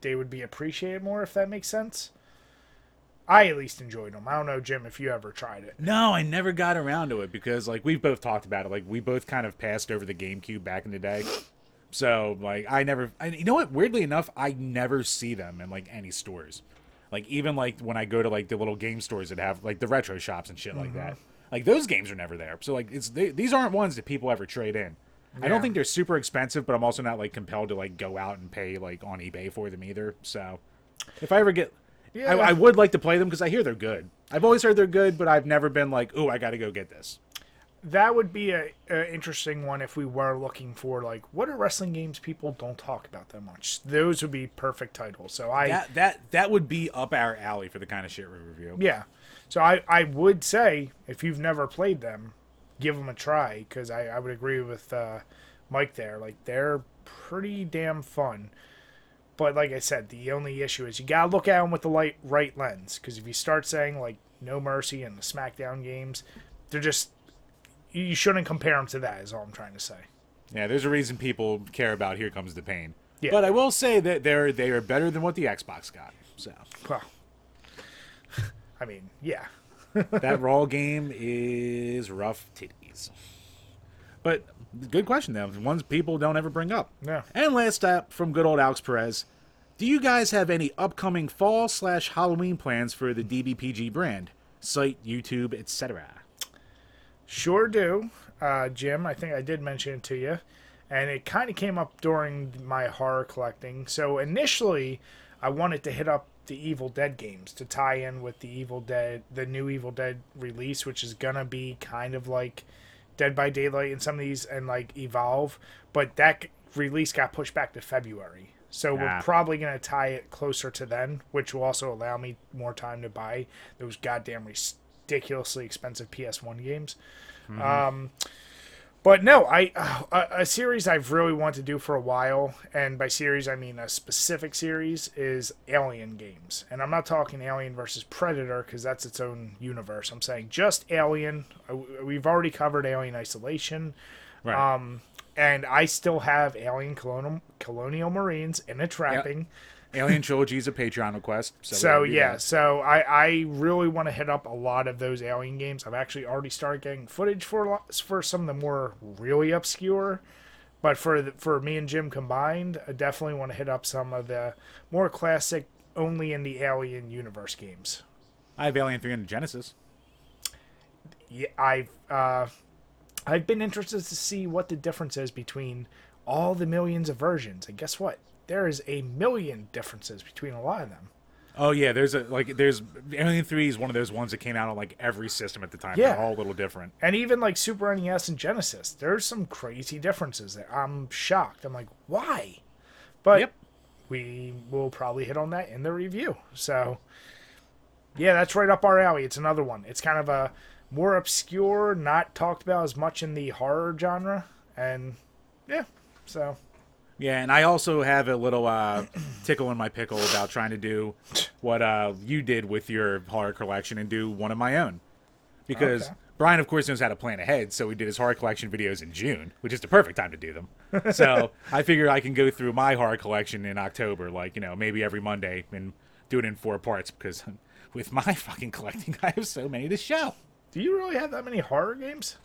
they would be appreciated more. If that makes sense. I at least enjoyed them. I don't know, Jim, if you ever tried it. No, I never got around to it because like we've both talked about it. Like we both kind of passed over the GameCube back in the day. So like I never I, you know what weirdly enough I never see them in like any stores. Like even like when I go to like the little game stores that have like the retro shops and shit like that. Like those games are never there. So like it's they, these aren't ones that people ever trade in. I don't think they're super expensive, but I'm also not like compelled to like go out and pay like on eBay for them either. So if I ever get Yeah. I, I would like to play them because I hear they're good. I've always heard they're good, but I've never been like, "Oh, I got to go get this." that would be a, a interesting one if we were looking for like what are wrestling games people don't talk about that much. Those would be perfect titles. So I That that that would be up our alley for the kind of shit we review. yeah. So I I would say if you've never played them, give them a try because I I would agree with uh, Mike there. Like they're pretty damn fun. But like I said, the only issue is you gotta look at them with the light right lens. Because if you start saying like No Mercy and the SmackDown games, they're just you shouldn't compare them to that. Is all I'm trying to say. Yeah, there's a reason people care about Here Comes the Pain. Yeah. But I will say that they're they are better than what the Xbox got. So Well, I mean, yeah, that Raw game is rough titties. But good question though. Ones people don't ever bring up. yeah. And last up from good old Alex Perez. Do you guys have any upcoming fall slash Halloween plans for the DBPG brand? Site, YouTube, etc. Sure do, uh, Jim. I think I did mention it to you, and it kind of came up during my horror collecting. So initially, I wanted to hit up the Evil Dead games to tie in with the Evil Dead, the new Evil Dead release, which is gonna be kind of like Dead by Daylight and some of these, and like Evolve. But that release got pushed back to February. So Ah. we're probably gonna tie it closer to then, which will also allow me more time to buy those goddamn ridiculously expensive PS1 games. Um, but no, I a, a series I've really wanted to do for a while, and by series I mean a specific series, is Alien games. And I'm not talking Alien versus Predator because that's its own universe. I'm saying just Alien. Uh, We've already covered Alien Isolation. Right. Um, and I still have Alien Colonial, Colonial Marines in a trapping. Alien Trilogy is a Patreon request. So, So yeah, got. so I, I really want to hit up a lot of those Alien games. I've actually already started getting footage for for some of the more really obscure, but for the, for me and Jim combined, I definitely want to hit up some of the more classic, only in the Alien universe games. I have Alien 3 in Genesis. Yeah, I've uh, I've been interested to see what the difference is between all the millions of versions. And guess what? There is a million differences between a lot of them. Oh yeah, there's a like there's Alien 3 is one of those ones that came out on like every system at the time. Yeah. They're all a little different. and even like Super NES and Genesis, there's some crazy differences there. I'm shocked. I'm like, why? But Yep. we will probably hit on that in the review. So, yeah, that's right up our alley. It's another one. It's kind of a more obscure, not talked about as much in the horror genre, and yeah, so Yeah, and I also have a little uh, tickle in my pickle about trying to do what uh, you did with your horror collection and do one of my own. Because Okay. Brian, of course, knows how to plan ahead, so we did his horror collection videos in June, which is the perfect time to do them. So I figure I can go through my horror collection in October, like, you know, maybe every Monday and do it in four parts because with my fucking collecting, I have so many to show. Do you really have that many horror games?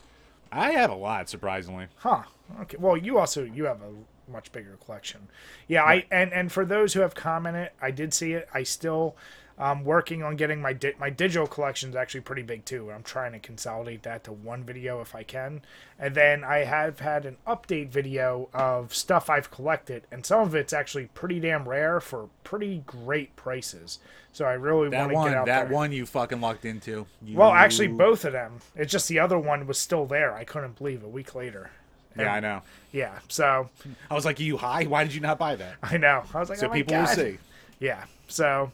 I have a lot, surprisingly. Huh. Okay. Well, you also you have a much bigger collection. Yeah, I and and for those who have commented, I did see it. I still um, working on getting my di- my digital collection is actually pretty big too. I'm trying to consolidate that to one video if I can, and then I have had an update video of stuff I've collected, and some of it's actually pretty damn rare for pretty great prices. So I really want to one, get out that there. one you fucking locked into. You... Well, actually, both of them. It's just the other one was still there. I couldn't believe a week later. Yeah, I know. Yeah, so I was like, "You high? Why did you not buy that?" I know. I was like, So oh people will see. Yeah. So,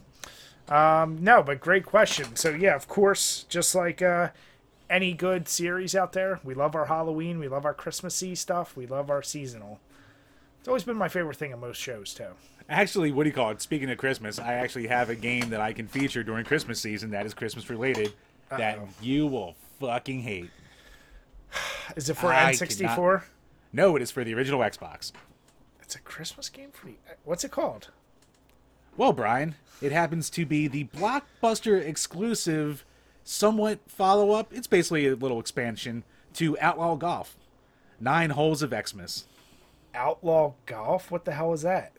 um, no, but great question. So yeah, of course, just like uh, any good series out there, we love our Halloween, we love our Christmassy stuff, we love our seasonal. It's always been my favorite thing in most shows too. Actually, what do you call it? Speaking of Christmas, I actually have a game that I can feature during Christmas season that is Christmas related that Uh-oh. you will fucking hate. Is it for I N64? No, it is for the original Xbox. It's a Christmas game for the. What's it called? Well, Brian, it happens to be the blockbuster exclusive, somewhat follow up. It's basically a little expansion to Outlaw Golf. Nine Holes of Xmas. Outlaw Golf. What the hell is that?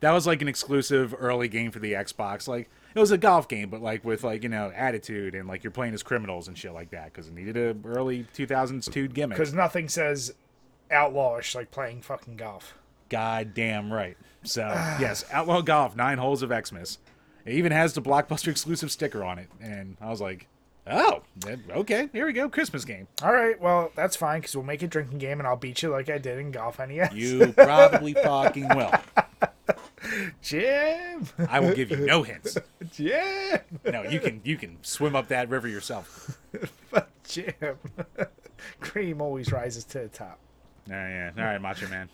That was like an exclusive early game for the Xbox. Like it was a golf game, but like with like you know attitude and like you're playing as criminals and shit like that because it needed a early 2000s dude gimmick. Because nothing says outlawish like playing fucking golf. God damn right. So yes, Outlaw Golf, nine holes of Xmas. It even has the blockbuster exclusive sticker on it, and I was like, oh, okay, here we go, Christmas game. All right, well that's fine because we'll make a drinking game and I'll beat you like I did in golf NES. You probably fucking will. Jim, I will give you no hints. Jim, No, you can you can swim up that river yourself. but Jim. Cream always rises to the top. Oh, yeah. All right, Macho Man.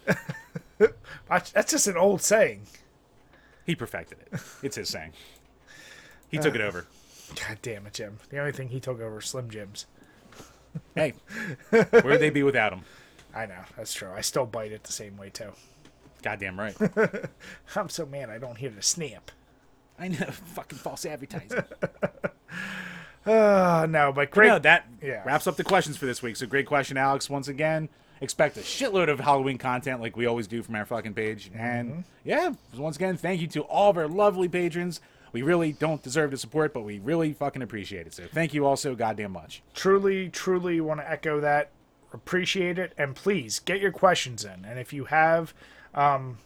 That's just an old saying. He perfected it. It's his saying. He took it uh, over. God damn it, Jim. The only thing he took over Slim Jims. Hey, where'd they be without him? I know, that's true. I still bite it the same way too. Goddamn right. I'm so mad I don't hear the snap. I know. Fucking false advertising. Uh, no, but great. No, that Yeah. wraps up the questions for this week. So great question, Alex. Once again, expect a shitload of Halloween content like we always do from our fucking page. And yeah, once again, thank you to all of our lovely patrons. We really don't deserve the support, but we really fucking appreciate it. So thank you all so goddamn much. truly, truly want to echo that. Appreciate it, and please get your questions in. And if you have, um,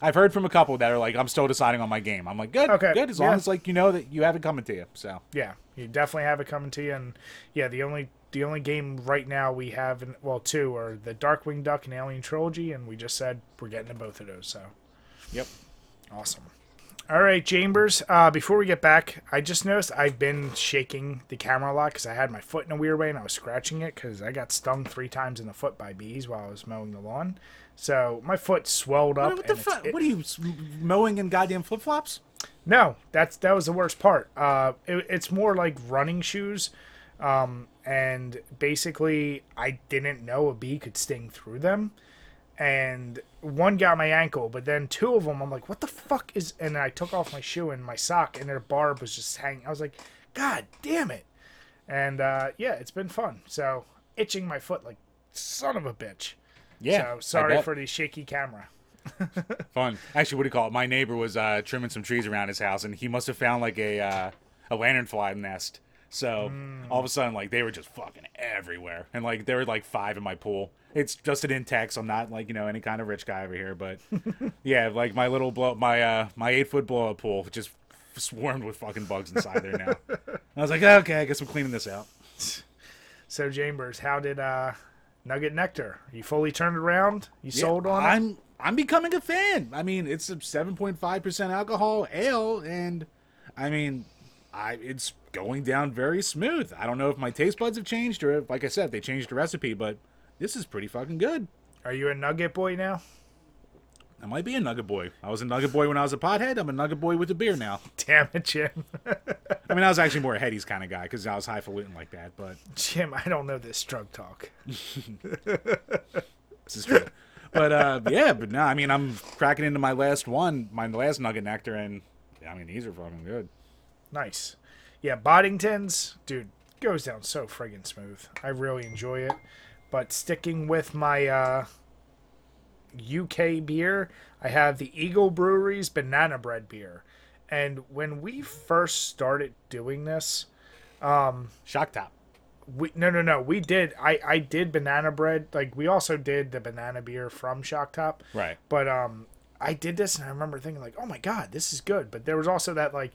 I've heard from a couple that are like, I'm still deciding on my game. I'm like, good, Okay, good. As long as like you know that you have it coming to you. So yeah, you definitely have it coming to you. And yeah, the only the only game right now we have, in, well, two are the Darkwing Duck and Alien Trilogy, and we just said we're getting to both of those. So yep. awesome. All right, Chambers. Uh, before we get back, I just noticed I've been shaking the camera a lot because I had my foot in a weird way and I was scratching it because I got stung three times in the foot by bees while I was mowing the lawn. So my foot swelled up. What, what the fuck? What are you mowing in goddamn flip flops? No, that's that was the worst part. Uh, it, it's more like running shoes, um, and basically, I didn't know a bee could sting through them, and one got my ankle, but then two of them, I'm like, what the fuck is? And I took off my shoe and my sock, and their barb was just hanging. I was like, God damn it! And uh, yeah, it's been fun. So itching my foot like son of a bitch. Yeah. So sorry for the shaky camera. Fun. Actually, what do you call it? My neighbor was uh, trimming some trees around his house, and he must have found like a uh, a lanternfly nest. So Hmm. all of a sudden, like they were just fucking everywhere, and like there were like five in my pool. It's just an intex. I'm not like you know any kind of rich guy over here, but yeah, like my little blow, my uh, my eight foot blow up pool just swarmed with fucking bugs inside there now. I was like, okay, I guess I'm cleaning this out. So Chambers, how did uh, Nugget Nectar? You fully turned around? You sold on? I'm I'm becoming a fan. I mean, it's a 7.5 percent alcohol ale, and I mean, I it's going down very smooth. I don't know if my taste buds have changed or if, like I said, they changed the recipe, but this is pretty fucking good. Are you a Nugget boy now? I might be a nugget boy. I was a nugget boy when I was a pothead. I'm a nugget boy with a beer now. Damn it, Jim. I mean, I was actually more a Headies kind of guy because I was highfalutin like that. But Jim, I don't know this drug talk. this is true. but uh, yeah, but no, I mean, I'm cracking into my last one, my last nugget nectar, and I mean, these are fucking good. Nice. Yeah, Boddington's, dude, goes down so friggin' smooth. I really enjoy it. But sticking with my uh, UK beer, I have the Eagle Brewery's Banana Bread beer. And when we first started doing this, um, Shock top. we no no no we did I I did banana bread like we also did the banana beer from Shock Top Right. but um I did this and I remember thinking like oh my god this is good but there was also that like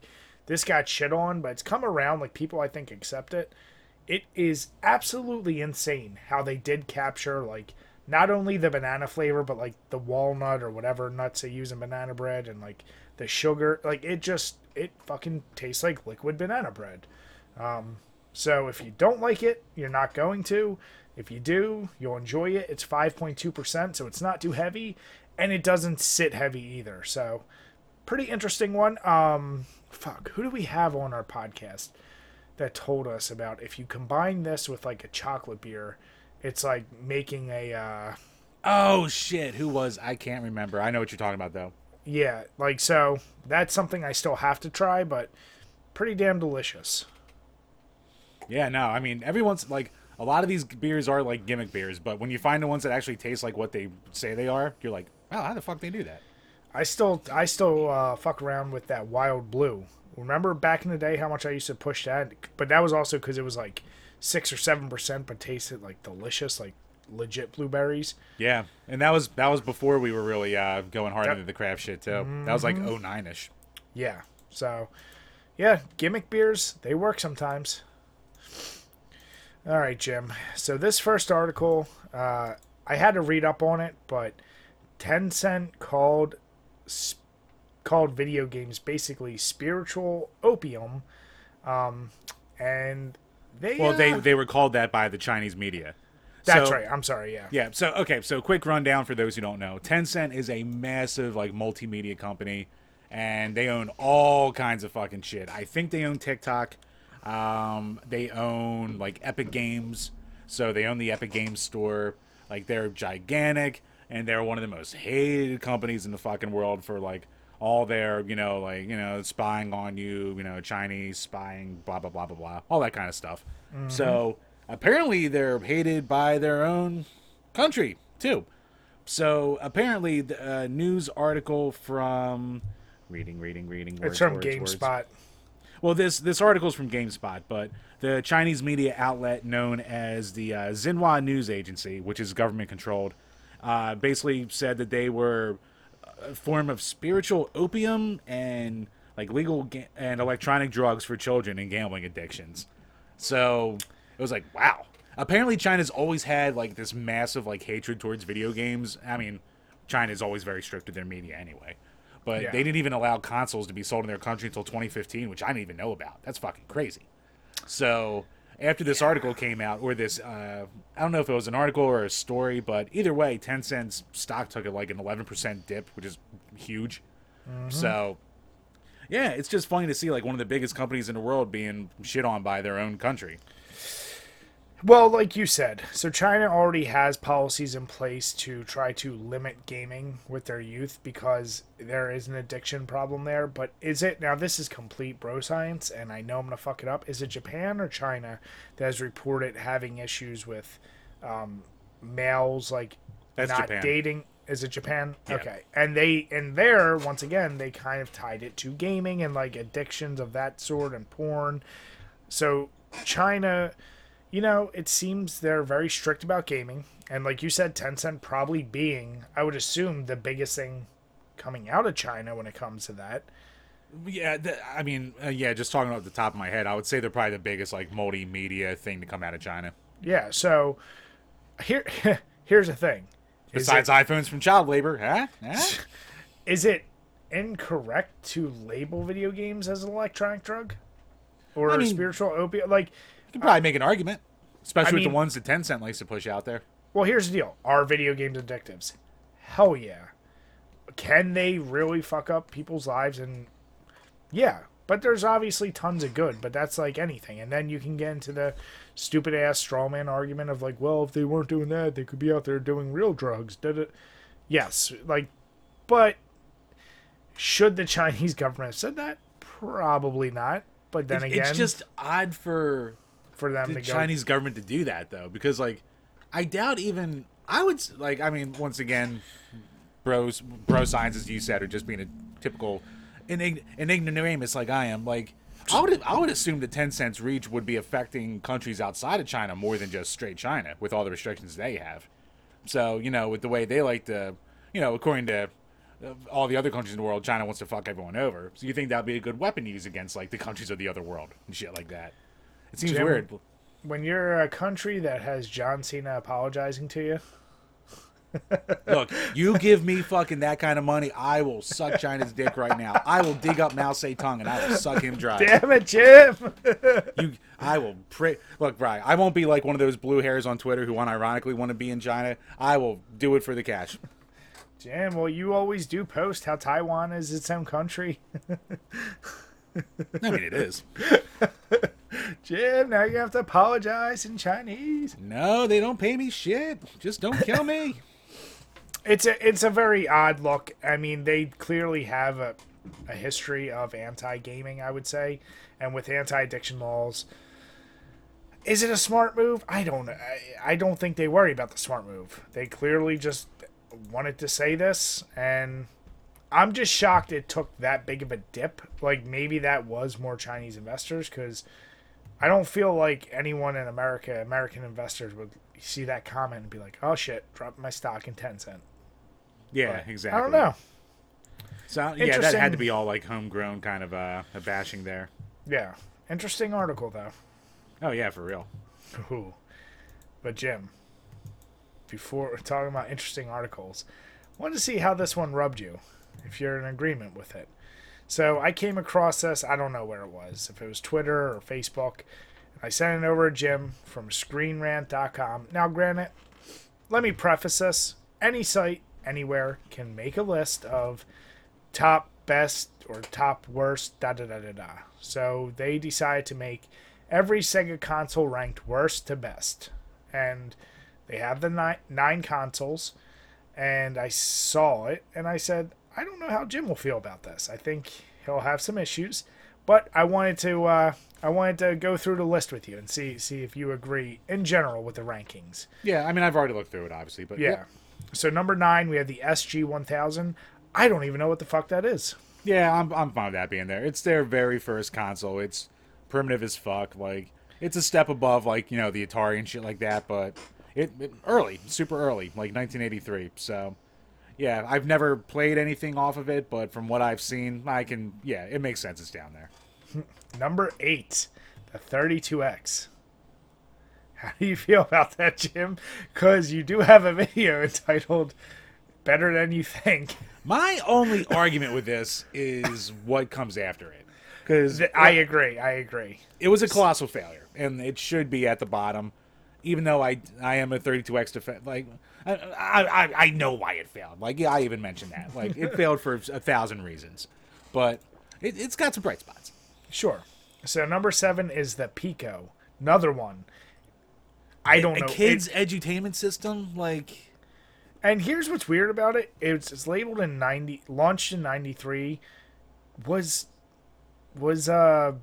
this got shit on but it's come around like people I think accept it it is absolutely insane how they did capture like not only the banana flavor but like the walnut or whatever nuts they use in banana bread and like the sugar like it just it fucking tastes like liquid banana bread um, so if you don't like it, you're not going to. If you do, you'll enjoy it. It's 5.2%, so it's not too heavy, and it doesn't sit heavy either. So pretty interesting one. Um fuck, who do we have on our podcast that told us about if you combine this with like a chocolate beer, it's like making a uh Oh shit! Who was? I can't remember. I know what you're talking about though. yeah, like so that's something I still have to try, but pretty damn delicious. Yeah, no, I mean everyone's like a lot of these beers are like gimmick beers, but when you find the ones that actually taste like what they say they are, you're like, wow, how the fuck they do that? I still I still uh, fuck around with that wild blue. Remember back in the day how much I used to push that? But that was also because it was like six or seven percent, but tasted like delicious, like legit blueberries. Yeah, and that was that was before we were really uh, going hard into the craft shit too. That was like 09 ish. Yeah. So, yeah, gimmick beers they work sometimes. All right, Jim. So this first article, uh, I had to read up on it, but Tencent called sp- called video games basically spiritual opium, um, and they Well, they uh, they were called that by the Chinese media. that's So- right. I'm sorry. Yeah. Yeah. So okay. So quick rundown for those who don't know. Tencent is a massive like multimedia company, and they own all kinds of fucking shit. I think they own TikTok. Um, they own like Epic Games, so they own the Epic Games store. Like they're gigantic, and they're one of the most hated companies in the fucking world for like all their you know like you know spying on you, you know Chinese spying, blah blah blah blah blah, all that kind of stuff. So apparently they're hated by their own country too. So apparently, the uh, news article from reading, reading, reading. Words, It's from words, words. GameSpot. Well, this this article is from GameSpot, but the Chinese media outlet known as the uh, Xinhua News Agency, which is government controlled, uh, basically said that they were a form of spiritual opium and like legal ga- and electronic drugs for children and gambling addictions. So it was like, wow. Apparently, China's always had like this massive like hatred towards video games. I mean, China's always very strict with their media anyway. But Yeah. they didn't even allow consoles to be sold in their country until 2015, which I didn't even know about. That's fucking crazy. So after this article came out, or this, uh, I don't know if it was an article or a story, but either way, Tencent's stock took it like an 11% dip, which is huge. So yeah, it's just funny to see like one of the biggest companies in the world being shit on by their own country. Well, like you said, so China already has policies in place to try to limit gaming with their youth because there is an addiction problem there. But is it now? This is complete bro science, and I know I'm gonna fuck it up. Is it Japan or China that has reported having issues with um, males like That's not Japan. dating? Is it Japan? Yeah. Okay, and they and there once again they kind of tied it to gaming and like addictions of that sort and porn. So China you know, it seems they're very strict about gaming. And like you said, Tencent probably being, I would assume, the biggest thing coming out of China when it comes to that. Yeah, th- I mean, uh, yeah, just talking off the top of my head, I would say they're probably the biggest like multimedia thing to come out of China. Yeah, so here here's the thing. Is Besides it, iPhones from child labor, huh? huh? is it incorrect to label video games as an electronic drug? Or I a mean- spiritual opiate? Like, could probably make an argument, especially I with mean- the ones that Tencent likes to push out there. well, here's the deal. Are video games addictives? Hell yeah. can they really fuck up people's lives? And yeah, but there's obviously tons of good, but that's like anything. And then you can get into the stupid ass strawman argument of like, well, if they weren't doing that, they could be out there doing real drugs. Did it? Yes, like, but should the Chinese government have said that? Probably not. But then It's- again, it's just odd for for them the to go. Chinese government to do that though, because like I doubt even I would like I mean once again, bros bro science as you said are just being a typical an, ig- an ignoramus like I am. Like I would I would assume the Tencent's reach would be affecting countries outside of China more than just straight China with all the restrictions they have. So you know with the way they like to you know according to uh, all the other countries in the world, China wants to fuck everyone over. So you think that'd be a good weapon to use against like the countries of the other world and shit like that? It seems Jim, weird. when you're a country that has John Cena apologizing to you, Look, you give me fucking that kind of money, I will suck China's dick right now. I will dig up Mao Zedong and I will suck him dry. damn it, Jim. You, I will pray. Look, Brian, I won't be like one of those blue hairs on Twitter who unironically want to be in China. I will do it for the cash. Jim, well, you always do post how Taiwan is its own country. I mean, it is. Jim, now you have to apologize in Chinese. No, they don't pay me shit. Just don't kill me. It's a it's a very odd look. I mean, they clearly have a, a history of anti gaming, I would say, and with anti addiction laws. Is it a smart move? I don't. I, I don't think they worry about the smart move. They clearly just wanted to say this, and I'm just shocked it took that big of a dip. Like maybe that was more Chinese investors because I don't feel like anyone in America, American investors, would see that comment and be like, "Oh shit, drop my stock in Tencent." Yeah, But exactly. I don't know. So yeah, that had to be all like homegrown kind of uh, a bashing there. Yeah, interesting article though. Oh yeah, for real. Ooh. But Jim, before we're talking about interesting articles, I wanted to see how this one rubbed you, if you're in agreement with it. So I came across this, I don't know where it was, if it was Twitter or Facebook. I sent it over to Jim from screenrant.com. Now, granted, let me preface this any site, anywhere, can make a list of top best or top worst, da da da da da. So they decided to make every Sega console ranked worst to best. And they have the nine, nine consoles. And I saw it and I said, I don't know how Jim will feel about this. I think he'll have some issues. But I wanted to uh, I wanted to go through the list with you and see see if you agree in general with the rankings. Yeah, I mean I've already looked through it obviously, but Yeah. So number nine, we have the SG one thousand. I don't even know what the fuck that is. Yeah, I'm I'm fine with that being there. It's their very first console. It's primitive as fuck. Like it's a step above like you know the Atari and shit like that, but it, it early, super early, like 1983. So yeah, I've never played anything off of it, but from what I've seen, I can yeah, it makes sense. It's down there. Number eight, the 32X. How do you feel about that, Jim? Because you do have a video entitled Better Than You Think. My only argument with this is what comes after it, because I agree. I agree. it was a colossal failure, and it should be at the bottom. Even though I I am a 32x defense, like I, I I know why it failed. Like yeah, I even mentioned that. Like it failed for a thousand reasons, but it, it's got some bright spots. Sure. So number seven is the Pico. Another one. I don't know. a know. kids' It- edutainment system, like and here's what's weird about it. It's, it's labeled in 90, launched in 93. Was, was, uh,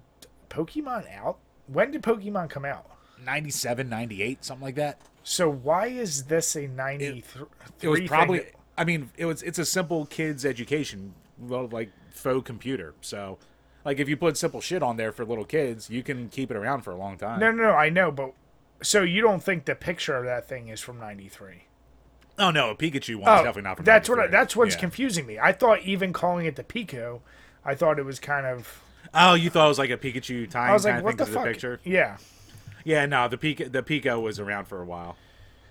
Pokemon out? When did Pokemon come out? 97, 98, something like that. So why is this a 93? It was probably. that- I mean, it was. It's a simple kids' education, well, like faux computer. So, like, if you put simple shit on there for little kids, you can keep it around for a long time. No, no, no, I know, but so you don't think the picture of that thing is from '93? Oh no, a Pikachu one Oh, is definitely not from. that's what. I, that's what's Yeah. confusing me. I thought even calling it the Pico, I thought it was kind of. Oh, you thought it was like a Pikachu time I was like, what the fuck? the? Yeah. Yeah, no, the Pico, the Pico was around for a while.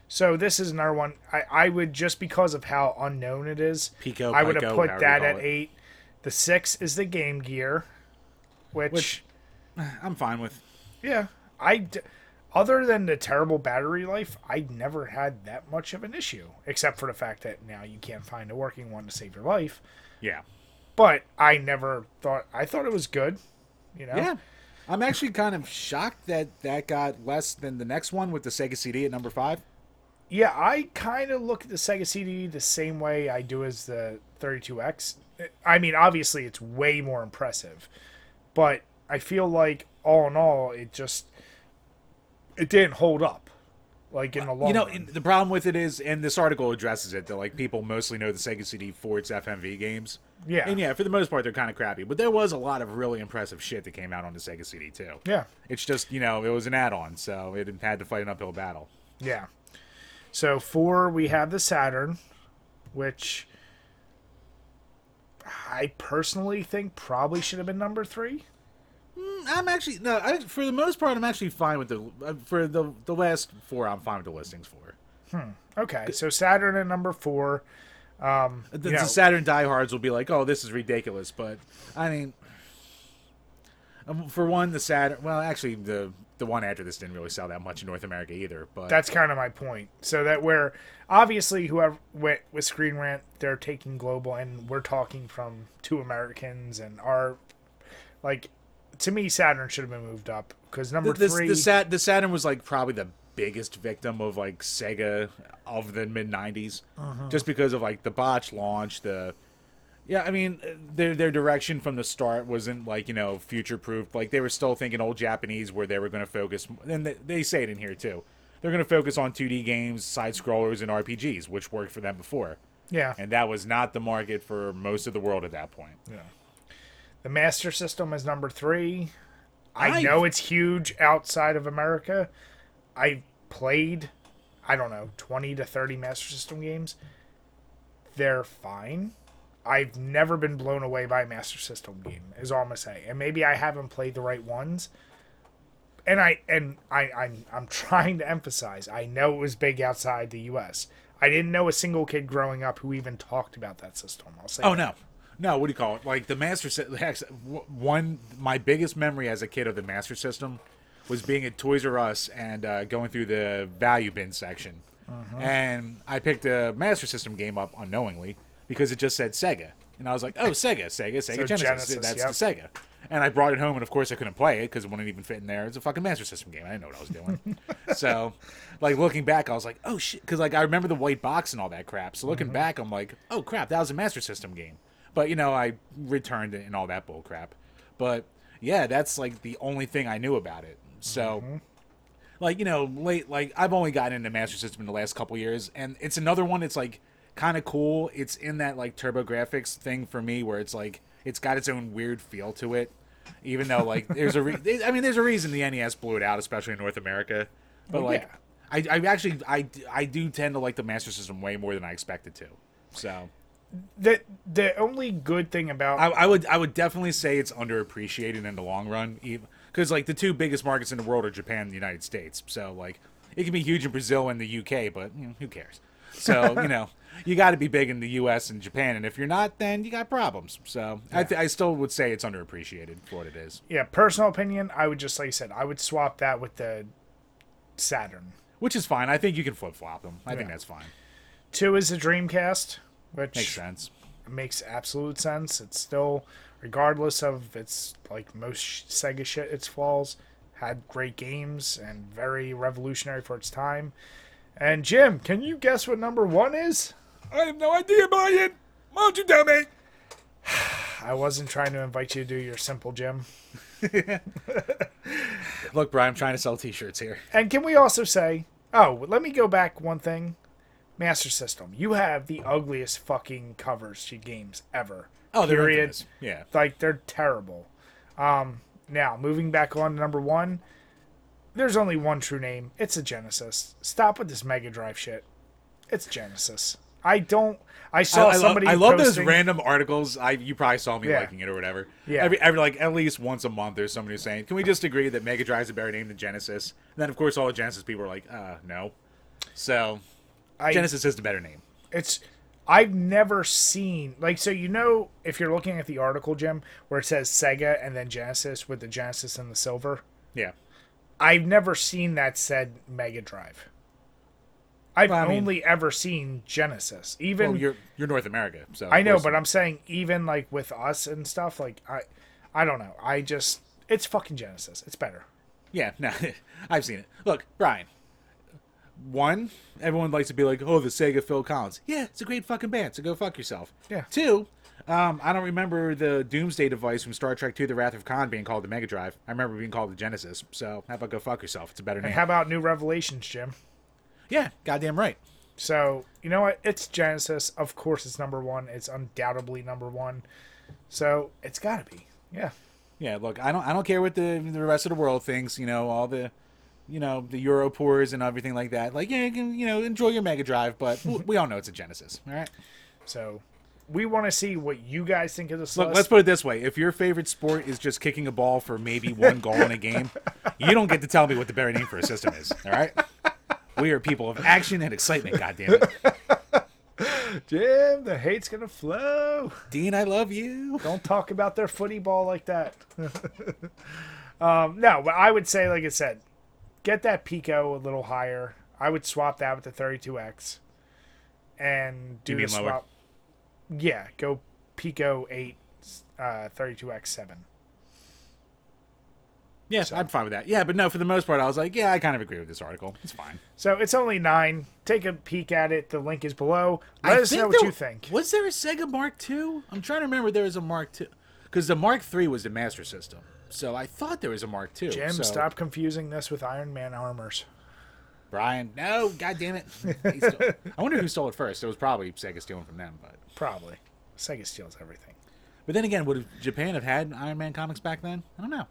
So this is another one. I, I would just because of how unknown it is. Pico, I would have Pico, put however you that call at it. eight. The six is the Game Gear, which, Which- eh, I'm fine with. yeah, I. D- other than the terrible battery life, I never had that much of an issue, except for the fact that now you can't find a working one to save your life. Yeah. But I never thought I thought it was good. You know. Yeah. I'm actually kind of shocked that that got less than the next one with the Sega CD at number five. Yeah, I kind of look at the Sega CD the same way I do as the 32X. I mean, obviously, it's way more impressive, but I feel like all in all, it just it didn't hold up. Like in the uh, long You know, run. the problem with it is, and this article addresses it, that like people mostly know the Sega CD for its FMV games. Yeah. And yeah, for the most part, they're kind of crappy. But there was a lot of really impressive shit that came out on the Sega CD too. yeah, It's just you know it was an add-on, so it had to fight an uphill battle. yeah. So four, we have the Saturn, which I personally think probably should have been number three. I'm actually no, I, for the most part, I'm actually fine with the uh, for the the last four. I'm fine with the listings for. Okay, so Saturn at number four. Um, The, you know, the Saturn diehards will be like, "Oh, this is ridiculous," but I mean, um, for one, the Saturn. Well, actually, the the one after this didn't really sell that much in North America either. But that's kind of my point. So that where obviously whoever went with Screen Rant, they're taking global, and we're talking from two Americans, and our like to me, Saturn should have been moved up because number the, the, three. the, Sat, the Saturn was like probably the biggest victim of like Sega of the mid '90s, Uh-huh. just because of like the botch launch. The yeah, I mean their their direction from the start wasn't like you know future proof. Like they were still thinking old Japanese, where they were going to focus, and they, they say it in here too. They're going to focus on 2D games, side scrollers, and RPGs, which worked for them before. yeah, And that was not the market for most of the world at that point. Yeah, the Master System is number three. I I- know it's huge outside of America. I played, I don't know, twenty to thirty Master System games. They're fine. I've never been blown away by a Master System game. Is all I'm gonna say. And maybe I haven't played the right ones. And I and I I'm I'm trying to emphasize. I know it was big outside the U.S. I didn't know a single kid growing up who even talked about that system. I'll say. Oh that. no, no. What do you call it? Like the Master System. One, my biggest memory as a kid of the Master System was being at Toys R Us and uh, going through the value bin section, Uh-huh. and I picked a Master System game up unknowingly because it just said Sega, and I was like, "Oh, Sega, Sega, Sega So Genesis, Genesis, that's yep. the Sega." And I brought it home, and of course I couldn't play it because it wouldn't even fit in there. It's a fucking Master System game. I didn't know what I was doing. so, like looking back, I was like, "Oh shit," because like I remember the white box and all that crap. So looking back, I'm like, "Oh crap, that was a Master System game." But you know, I returned it and all that bull crap. But yeah, that's like the only thing I knew about it. So mm-hmm. like you know late like i've only gotten into master system in the last couple years and it's another one it's like kind of cool. It's in that like turbografx thing for me where it's like it's got its own weird feel to it even though like there's a re- i mean there's a reason the nes blew it out especially in north america. But Well, like yeah. I, I actually I, I do tend to like the master system way more than i expected to so. The the only good thing about I, I would I would definitely say it's underappreciated in the long run, because like the two biggest markets in the world are Japan and the United States. So like it can be huge in Brazil and the UK, but you know, who cares? So you know you got to be big in the US and Japan, and if you're not, then you got problems. So I th- I still would say it's underappreciated for what it is, yeah, personal opinion, I would just like I said, I would swap that with the Saturn. which is fine. I think you can flip flop them. I think that's fine. Two is the Dreamcast, which Makes sense. makes absolute sense. It's still, regardless of its like most Sega shit, its flaws, had great games and very revolutionary for its time. And Jim, can you guess what number one is? I have no idea, Brian. Why don't you tell me? I wasn't trying to invite you to do your simple Jim. Look, Brian, I'm trying to sell T-shirts here. And can we also say, oh, let me go back one thing. Master System, you have the ugliest fucking covers to games ever. Oh, they're Period. infamous. Yeah. Like they're terrible. Um, now moving back on to number one, there's only one true name. It's a Genesis. Stop with this Mega Drive shit. It's Genesis. I don't. I saw I, I somebody. love, I love those random articles. I you probably saw me Yeah. liking it or whatever. Yeah. Every, every like at least once a month, there's somebody who's saying, "Can we just agree that Mega Drive's a better name than Genesis?" And then of course all the Genesis people are like, "Uh, no." So I, Genesis is the better name. It's. I've never seen like so you know if you're looking at the article Jim where it says Sega and then Genesis with the Genesis and the silver Yeah. I've never seen that said Mega Drive. I've Well, I mean- only ever seen Genesis. Even Well, you're you're North America, so I know, but I'm saying even like with us and stuff, like I, I don't know. I just it's fucking Genesis. It's better. Yeah, no, I've seen it. Look, Brian. One, everyone likes to be like, "Oh, the Sega Phil Collins." Yeah, it's a great fucking band. So go fuck yourself. Yeah. Two, um, I don't remember the Doomsday device from Star Trek II: The Wrath of Khan being called the Mega Drive. I remember being called the Genesis. So how about go fuck yourself? It's a better name. And how about New Revelations, Jim? yeah, goddamn right. So you know what? It's Genesis. Of course, it's number one. It's undoubtedly number one. So it's got to be. Yeah. Yeah, look, I don't, I don't care what the the rest of the world thinks. You know, all the, you know, the Euro pours and everything like that. Like, yeah, you can, you know, enjoy your Mega Drive, but we- we all know it's a Genesis. All right. So we want to see what you guys think of this Look, let's put it this way: if your favorite sport is just kicking a ball for maybe one goal in a game, you don't get to tell me what the better name for a system is. All right? We are people of action and excitement. Goddamn it, Jim, the hate's gonna flow. Dean, I love you. Don't talk about their footy ball like that. um, no, but I would say, like I said, get that Pico a little higher. I would swap that with the 32X and do the mean lower? swap. Yeah, go Pico 8, uh, 32X 7. Yes, I'm fine with that. Yeah, but no, for the most part, I was like, yeah, I kind of agree with this article. It's fine. So it's only nine. Take a peek at it. The link is below. Let I us know what there- you think. Was there a Sega Mark II? I'm trying to remember. There was a Mark II because the Mark III was the Master System. So I thought there was a Mark II. Jim, so, stop confusing this with Iron Man armors. Brian. No, God damn it. Stole- I wonder who stole it first. It was probably Sega stealing from them, but Probably. Sega steals everything. but then again, would Japan have had Iron Man comics back then? I don't know.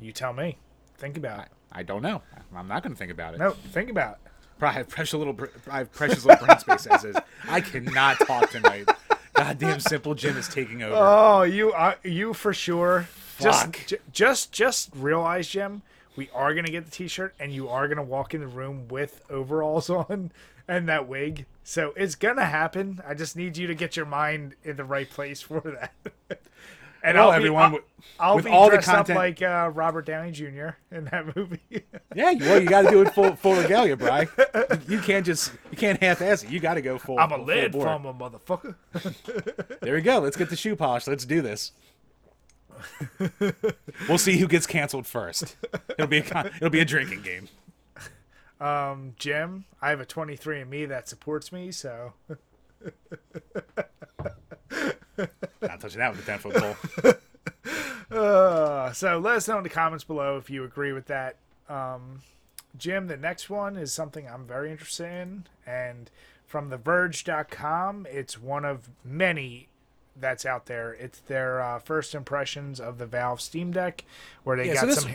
You tell me. Think about it. I don't know. I'm not going to think about it. No, think about it. I have precious little. I have precious little brain space as is. I cannot talk tonight. Goddamn, simple Jim is taking over. Oh, you uh, you for sure. Fuck. Just j- just just realize, Jim, we are gonna get the T-shirt, and you are gonna walk in the room with overalls on and that wig. So it's gonna happen. I just need you to get your mind in the right place for that. and Well, I'll everyone, be, I'll, I'll with be all the dressed up like uh, Robert Downey Jr. in that movie. yeah, well, you got to do it full full regalia, Bry. You can't just you can't half-ass it. You got to go full. I'm a lead farmer, motherfucker. There we go. Let's get the shoe polish. Let's do this. we'll see who gets canceled first. It'll be a con- it'll be a drinking game. Um, Jim, I have a 23andMe that supports me, so Not touching that with a ten foot pole. Uh, so let us know in the comments below if you agree with that. Um, Jim, the next one is something I'm very interested in, and from TheVerge.com, it's one of many that's out there. It's their uh, first impressions of the Valve Steam Deck, where they Yeah, got so this- some.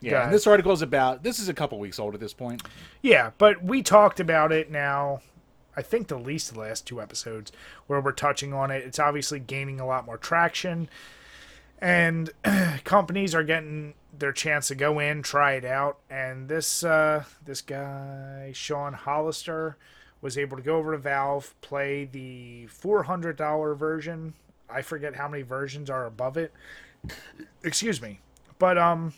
Yeah, and this article is about. This is a couple weeks old at this point. Yeah, but we talked about it now. I think the least the last two episodes where we're touching on it. It's obviously gaining a lot more traction, and companies are getting their chance to go in, try it out. And this uh, this guy Sean Hollister was able to go over to Valve, play the four hundred dollar version. I forget how many versions are above it. Excuse me, but um.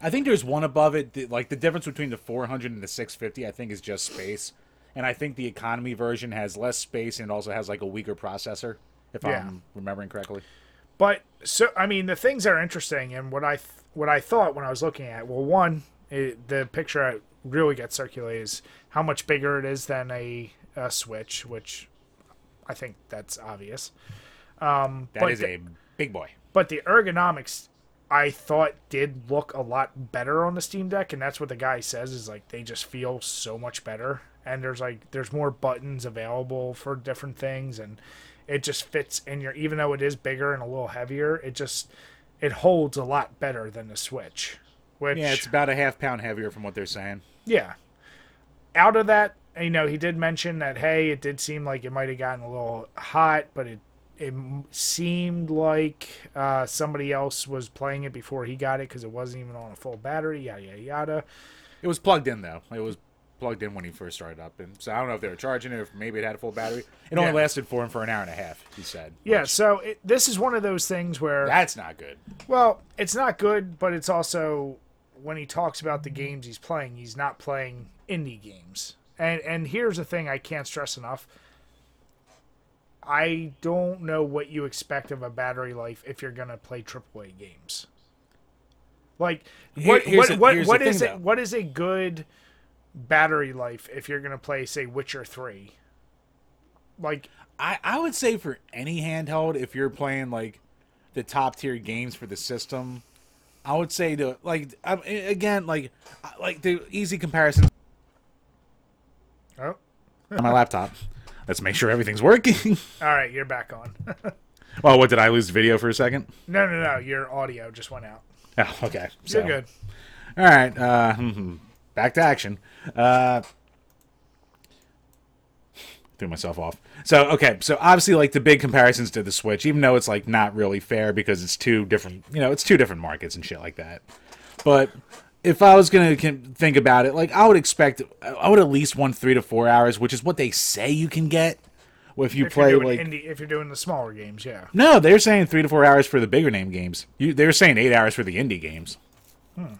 I think there's one above it. Like the difference between the 400 and the 650, I think is just space. And I think the economy version has less space and also has like a weaker processor, if Yeah. I'm remembering correctly. But so I mean, the things that are interesting, and what I th- what I thought when I was looking at well, one, it, the picture I really get circulated is how much bigger it is than a, a Switch, which I think that's obvious. Um, That is the, a big boy. but the ergonomics I thought did look a lot better on the Steam Deck, and that's what the guy says is like they just feel so much better. And there's like there's more buttons available for different things, and it just fits in your. Even though it is bigger and a little heavier, it just it holds a lot better than the Switch. Which Yeah, it's about a half pound heavier from what they're saying. yeah. Out of that, you know, he did mention that hey, it did seem like it might have gotten a little hot, but it it seemed like uh, somebody else was playing it before he got it because it wasn't even on a full battery. Yada yada yada. It was plugged in though. It was plugged in when he first started up, and so I don't know if they were charging it, or if maybe it had a full battery. It only lasted for him for an hour and a half. He said. Yeah, which- so it, this is one of those things where that's not good. Well, it's not good, but it's also when he talks about the games he's playing, he's not playing indie games. And and here's the thing I can't stress enough. I don't know what you expect of a battery life if you're gonna play AAA games. Like what Here- what the- what, what thing, it what is a good battery life if you're gonna play say Witcher three? Like I, I would say for any handheld, if you're playing like the top tier games for the system, I would say to like a- again like like the easy comparison oh on my laptop. Let's make sure everything's working. all right, you're back on. well, what did I lose video for a second? no no no, your audio just went out. Oh, okay. You're So, good. All right. Uh, back to action. Uh, threw myself off. So okay, so obviously like the big comparisons to the Switch, even though it's like not really fair because it's two different, you know, it's two different markets and shit like that. But if I was gonna think about it, like I would expect, I would at least want three to four hours, which is what they say you can get. If you If play like indie, if you're doing the smaller games, yeah. no, they're saying three to four hours for the bigger name games. You, they're saying eight hours for the indie games. Hmm.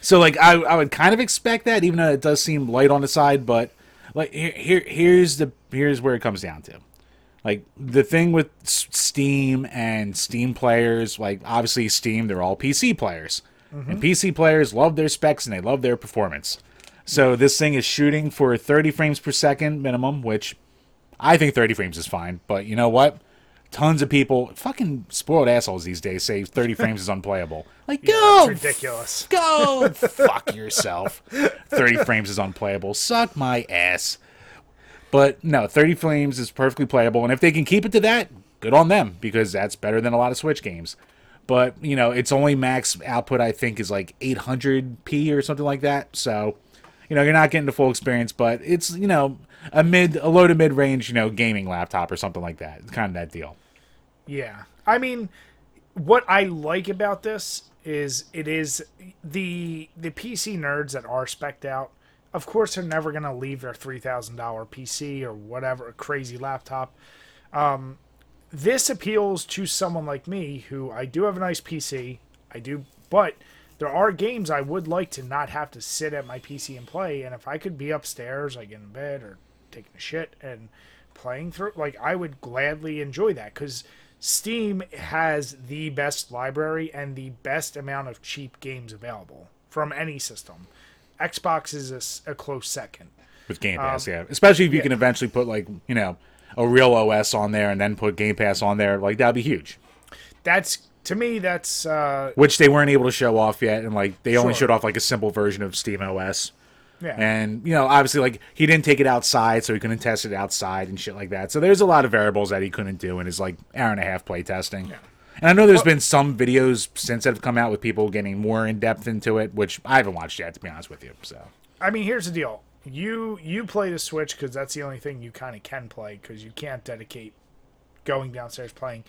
So like I, I would kind of expect that, even though it does seem light on the side. But like here, here here's the here's where it comes down to. Like the thing with Steam and Steam players, like obviously Steam, they're all PC players, mm-hmm. and PC players love their specs and they love their performance. So this thing is shooting for 30 frames per second minimum, which I think 30 frames is fine, but you know what? Tons of people, fucking spoiled assholes these days, say 30 frames is unplayable. Like, Yeah, go, ridiculous. go fuck yourself. 30 frames is unplayable. Suck my ass. But no, 30 frames is perfectly playable, and if they can keep it to that, good on them because that's better than a lot of Switch games. But you know, its only max output I think is like 800p or something like that. So, you know, you're not getting the full experience, but it's you know a mid, a low to mid range, you know, gaming laptop or something like that. It's kind of that deal. Yeah. I mean, what I like about this is it is the the PC nerds that are specked out. Of course, they're never gonna leave their three thousand dollar PC or whatever crazy laptop. Um, this appeals to someone like me who I do have a nice PC. I do, but there are games I would like to not have to sit at my PC and play. And if I could be upstairs, like in bed or taking a shit and playing through, like I would gladly enjoy that because Steam has the best library and the best amount of cheap games available from any system. Xbox is a close second. with Game Pass, yeah. Especially if you can eventually put like you know a real OS on there and then put Game Pass on there, like that'd be huge. That's to me, that's uh, Which they weren't able to show off yet, and like they only showed off like a simple version of Steam OS. Yeah. And you know, obviously, like he didn't take it outside, so he couldn't test it outside and shit like that. So there's a lot of variables that he couldn't do in his like hour and a half play testing. And I know there's been some videos since that have come out with people getting more in depth into it, which I haven't watched yet, to be honest with you. So I mean, here's the deal. You you play the Switch because that's the only thing you kind of can play because you can't dedicate going downstairs playing.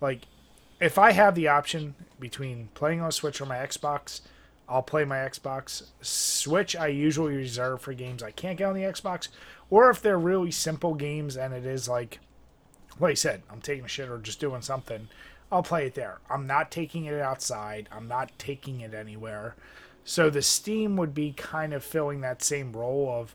Like, if I have the option between playing on a Switch or my Xbox, I'll play my Xbox. Switch I usually reserve for games I can't get on the Xbox, or if they're really simple games and it is like, like I said, I'm taking a shit or just doing something, I'll play it there. I'm not taking it outside. I'm not taking it anywhere. So the Steam would be kind of filling that same role of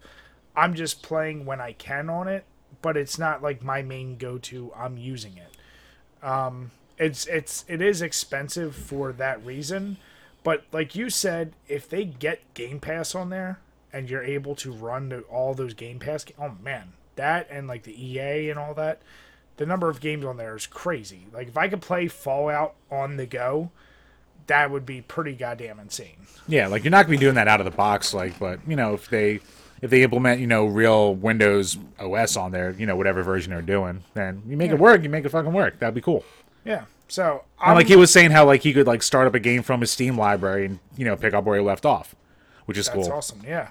I'm just playing when I can on it, but it's not like my main go-to. I'm using it. Um, it's it's it is expensive for that reason, but like you said, if they get Game Pass on there and you're able to run the, all those Game Pass, ga- oh man, that and like the EA and all that, the number of games on there is crazy. Like if I could play Fallout on the go, that would be pretty goddamn insane. yeah, like you're not gonna be doing that out of the box, like, but you know, if they if they implement you know real Windows OS on there, you know whatever version they're doing, then you make it work. You make it fucking work. That'd be cool. Yeah. So I'm, like he was saying how like he could like start up a game from his Steam library and you know pick up where he left off, which is that's cool. awesome. Yeah.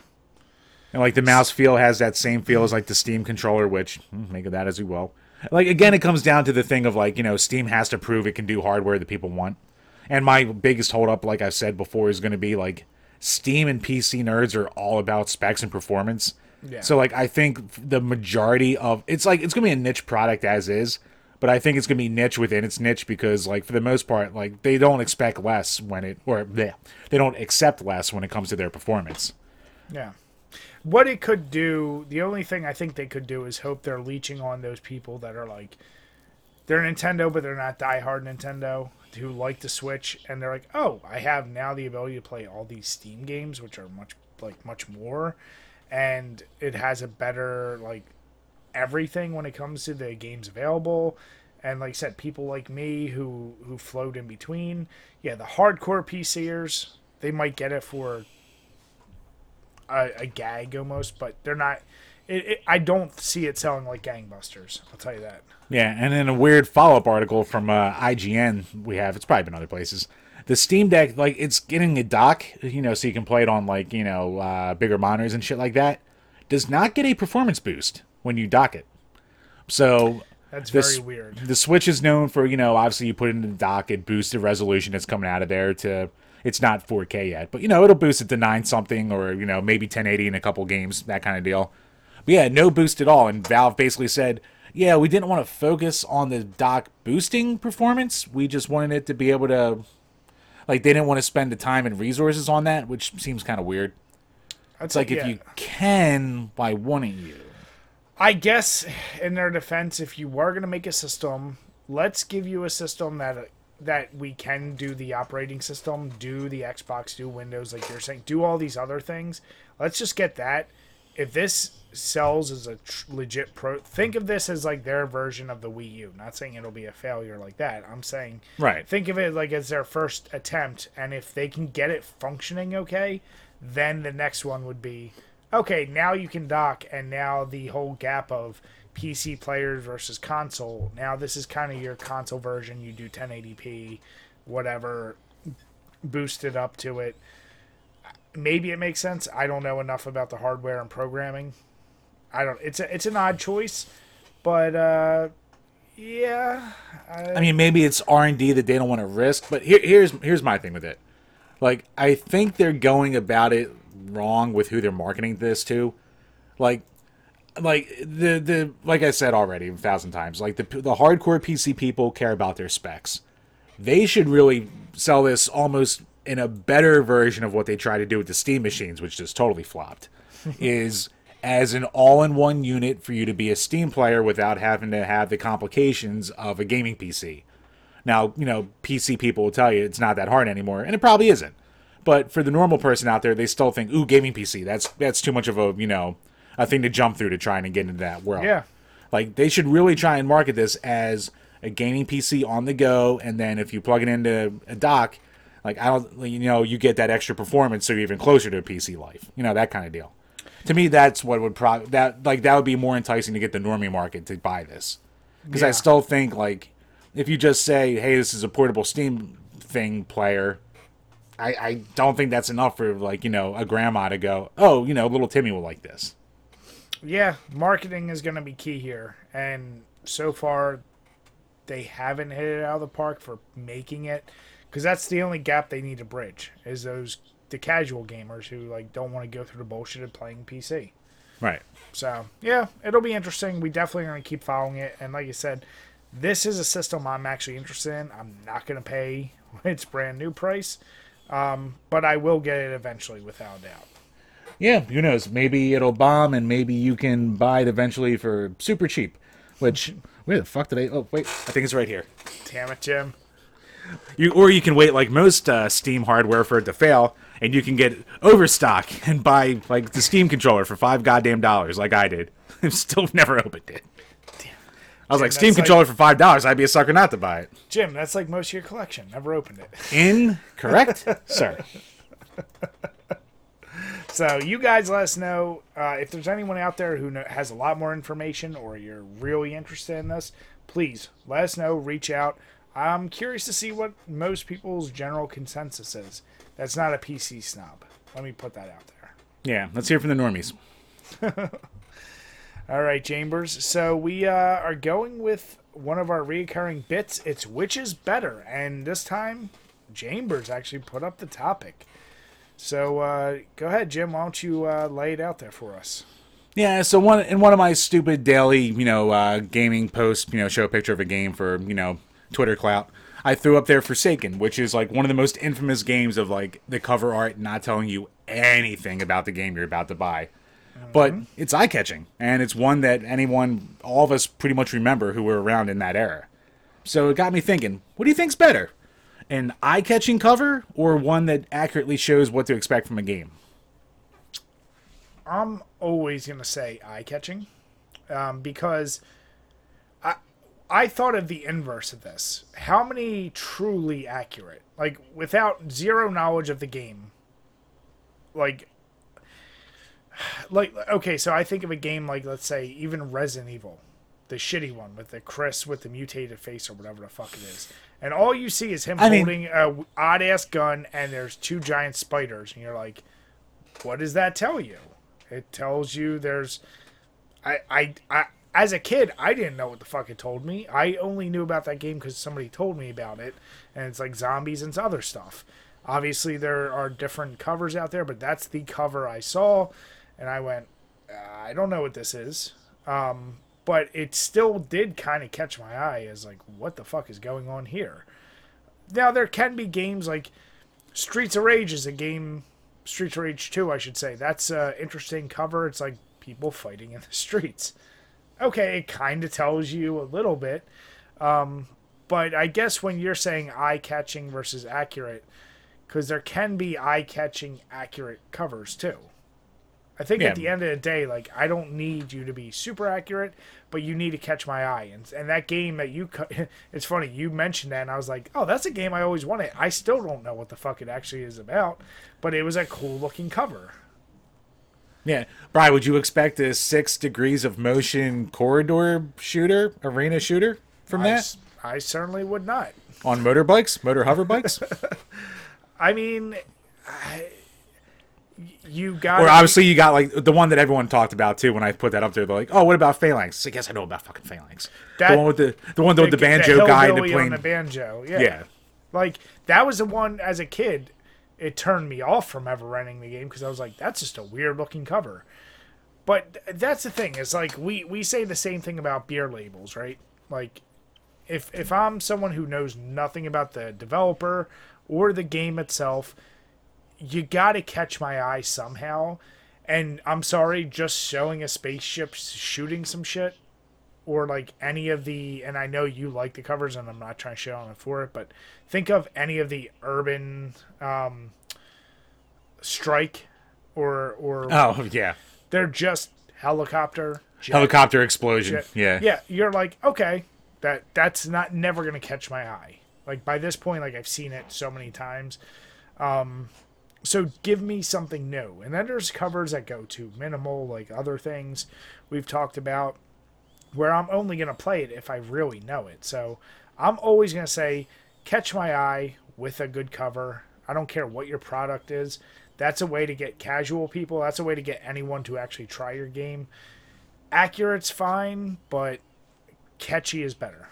And like the mouse feel has that same feel as like the Steam controller, which hmm, make of that as you will. Like again, it comes down to the thing of like you know Steam has to prove it can do hardware that people want. And my biggest holdup, like I've said before, is going to be like Steam and PC nerds are all about specs and performance. Yeah. So like I think the majority of it's like it's going to be a niche product as is, but I think it's gonna be niche within its niche because, like, for the most part, like they don't expect less when it or bleh, they don't accept less when it comes to their performance. Yeah. What it could do, the only thing I think they could do is hope they're leeching on those people that are like, they're Nintendo, but they're not diehard Nintendo, who like the Switch, and they're like, oh, I have now the ability to play all these Steam games, which are much like much more, and it has a better like everything when it comes to the games available. And like I said, people like me who who float in between, yeah, the hardcore PCers, they might get it for a, a gag almost, but they're not. It, it, I don't see it selling like gangbusters. I'll tell you that. Yeah, and then a weird follow up article from uh, IGN we have. It's probably been other places. The Steam Deck, like, it's getting a dock, you know, so you can play it on like you know uh, bigger monitors and shit like that. Does not get a performance boost when you dock it. So That's this- very weird. The Switch is known for, you know, obviously you put it in the dock, it boosts the resolution that's coming out of there to it's not 4K yet, but you know, it'll boost it to 9 something or, you know, maybe 1080 in a couple games, that kind of deal. But yeah, no boost at all. And Valve basically said, yeah, we didn't want to focus on the dock boosting performance. We just wanted it to be able to like they didn't want to spend the time and resources on that, which seems kind of weird. It's like if you can, why wouldn't you? I guess in their defense, if you were going to make a system, let's give you a system that that we can do the operating system, do the Xbox, do Windows, like you're saying, do all these other things. Let's just get that. If this sells as a tr- legit pro, think of this as like their version of the Wii U. Not saying it'll be a failure like that. I'm saying Right. think of it like as their first attempt, and if they can get it functioning okay, then the next one would be okay. Now you can dock, and now the whole gap of PC players versus console. Now this is kind of your console version. You do 1080p, whatever, boost it up to it. Maybe it makes sense. I don't know enough about the hardware and programming. I don't. It's a, it's an odd choice, but uh, yeah. I mean, maybe it's R and D that they don't want to risk. But here, here's here's my thing with it. Like, I think they're going about it wrong with who they're marketing this to. Like, like the the like I said already a thousand times. Like the the hardcore PC people care about their specs. They should really sell this almost in a better version of what they try to do with the Steam machines, which just totally flopped. is as an all-in-one unit for you to be a Steam player without having to have the complications of a gaming PC. Now, you know, PC people will tell you it's not that hard anymore, and it probably isn't. But for the normal person out there, they still think, "Ooh, gaming PC. That's that's too much of a you know a thing to jump through to try and get into that world." Yeah. Like they should really try and market this as a gaming PC on the go, and then if you plug it into a dock, like I don't, you know, you get that extra performance, so you're even closer to a PC life. You know that kind of deal. To me, that's what would pro that like that would be more enticing to get the normie market to buy this, because I still think like if you just say, "Hey, this is a portable Steam thing player," I I don't think that's enough for like you know a grandma to go, "Oh, you know, little Timmy will like this." yeah, marketing is going to be key here. And so far, they haven't hit it out of the park for making it. Because that's the only gap they need to bridge is those the casual gamers who like don't want to go through the bullshit of playing PC. Right. So yeah, it'll be interesting. We definitely are going to keep following it. And like you said, this is a system I'm actually interested in. I'm not going to pay its brand new price, um, but I will get it eventually without a doubt. Yeah, who knows? Maybe it'll bomb, and maybe you can buy it eventually for super cheap. Which where the fuck did I? Oh wait, I think it's right here. Damn it, Jim. You or you can wait like most uh, Steam hardware for it to fail, and you can get overstock and buy like the Steam controller for five goddamn dollars, like I did. I've still never opened it. I was like, that's Steam like- controller for five dollars. I'd be a sucker not to buy it. Jim, that's like most of your collection. Never opened it. Incorrect, sir. So you guys let us know uh, if there's anyone out there who kno- has a lot more information or you're really interested in this. Please let us know. Reach out. I'm curious to see what most people's general consensus is. That's not a PC snob. Let me put that out there. Yeah, let's hear from the normies. All right, Chambers. So we uh, are going with one of our reoccurring bits. It's which is better, and this time, Chambers actually put up the topic. So uh, go ahead, Jim. Why don't you uh, lay it out there for us? Yeah, so one in one of my stupid daily, you know, uh, gaming posts, you know, show a picture of a game for, you know, Twitter clout. I threw up there Forsaken, which is like one of the most infamous games of like the cover art not telling you anything about the game you're about to buy. But it's eye catching, and it's one that anyone, all of us pretty much remember who were around in that era. So it got me thinking, what do you think's better? An eye catching cover or one that accurately shows what to expect from a game? I'm always gonna say eye catching, um, because I I thought of the inverse of this. How many truly accurate, like without zero knowledge of the game, like like okay, so I think of a game like let's say even Resident Evil, the shitty one with the Chris with the mutated face or whatever the fuck it is, and all you see is him I mean- holding a odd ass gun and there's two giant spiders, and you're like, what does that tell you? It tells you there's, I I I. As a kid, I didn't know what the fuck it told me. I only knew about that game because somebody told me about it, and it's like zombies and other stuff. Obviously, there are different covers out there, but that's the cover I saw, and I went, I don't know what this is. Um, but it still did kind of catch my eye as like, what the fuck is going on here? Now there can be games like Streets of Rage is a game. Streets of Rage Two, I should say. That's an interesting cover. It's like people fighting in the streets. Okay, it kind of tells you a little bit, um, but I guess when you're saying eye catching versus accurate, because there can be eye catching accurate covers too. I think Yeah. at the end of the day, like I don't need you to be super accurate, but you need to catch my eye. And and that game that you, cu- it's funny you mentioned that, and I was like, oh, that's a game I always wanted. I still don't know what the fuck it actually is about, but it was a cool looking cover. Yeah, Brian, would you expect a six degrees of motion corridor shooter, arena shooter from I, that s- I certainly would not. on motorbikes, motor hover bikes? I mean, I, you got or obviously you got like the one that everyone talked about too. When I put that up there, they're like, "Oh, what about Phalanx?" I guess I know about fucking Phalanx. That- the one with the the one with the, banjo guy in the plane. the banjo. Yeah. yeah, Like that was the one as a kid. It turned me off from ever renting the game because I was like, that's just a weird looking cover. But that's the thing is like we we say the same thing about beer labels, right? Like if if I'm someone who knows nothing about the developer or the game itself, you got to catch my eye somehow. And I'm sorry, just showing a spaceship shooting some shit or like any of the and I know you like the covers and I'm not trying to shit on it for it, but think of any of the urban um strike or or oh yeah, they're just helicopter jet, helicopter explosion. jet. Yeah, Yeah, you're like, okay, that that's not never gonna catch my eye. Like by this point, like I've seen it so many times. Um so give me something new. And then there's covers that go to minimal, like other things we've talked about, where I'm only gonna play it if I really know it. So I'm always gonna say, catch my eye with a good cover. I don't care what your product is. That's a way to get casual people. That's a way to get anyone to actually try your game. Accurate's fine, but catchy is better.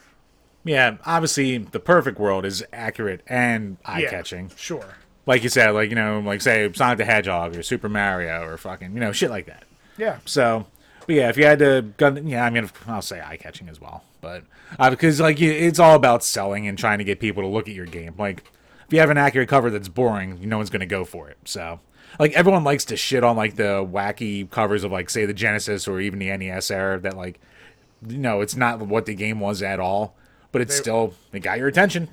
yeah. Obviously, the perfect world is accurate and eye catching. yeah, Sure. Like you said, like you know, like say Sonic the Hedgehog or Super Mario or fucking you know shit like that. Yeah. So, but yeah, if you had to gun, yeah, I mean, I'll say eye catching as well, but uh, because like it's all about selling and trying to get people to look at your game. Like, if you have an accurate cover that's boring, no one's gonna go for it. So, like everyone likes to shit on like the wacky covers of like say the Genesis or even the NES era that like, you know, it's not what the game was at all, but it's They- still it got your attention.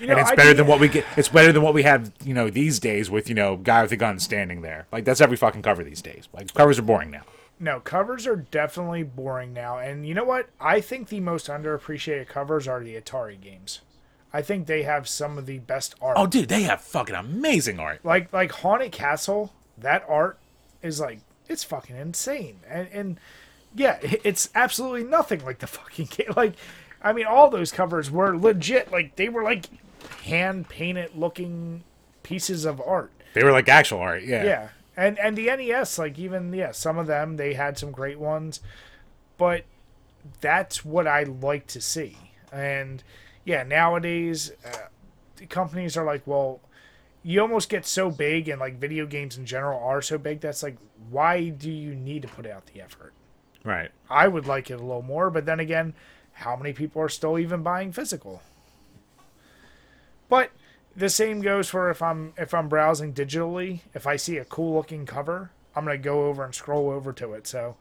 You know, and it's I better think- than what we get. It's better than what we have, you know, these days with you know guy with a gun standing there. Like that's every fucking cover these days. Like covers are boring now. No, covers are definitely boring now. And you know what? I think the most underappreciated covers are the Atari games. I think they have some of the best art. Oh, dude, they have fucking amazing art. Like like Haunted Castle, that art is like it's fucking insane. And and yeah, it's absolutely nothing like the fucking game. Like I mean all those covers were legit like they were like hand painted looking pieces of art. They were like actual art. Yeah. Yeah. And and the NES, like even yeah, some of them they had some great ones, but that's what I like to see. And yeah, nowadays uh, the companies are like, well, you almost get so big and like video games in general are so big that's like why do you need to put out the effort Right. i would like it a little more but then again how many people are still even buying physical but the same goes for if i'm if i'm browsing digitally if i see a cool looking cover i'm going to go over and scroll over to it so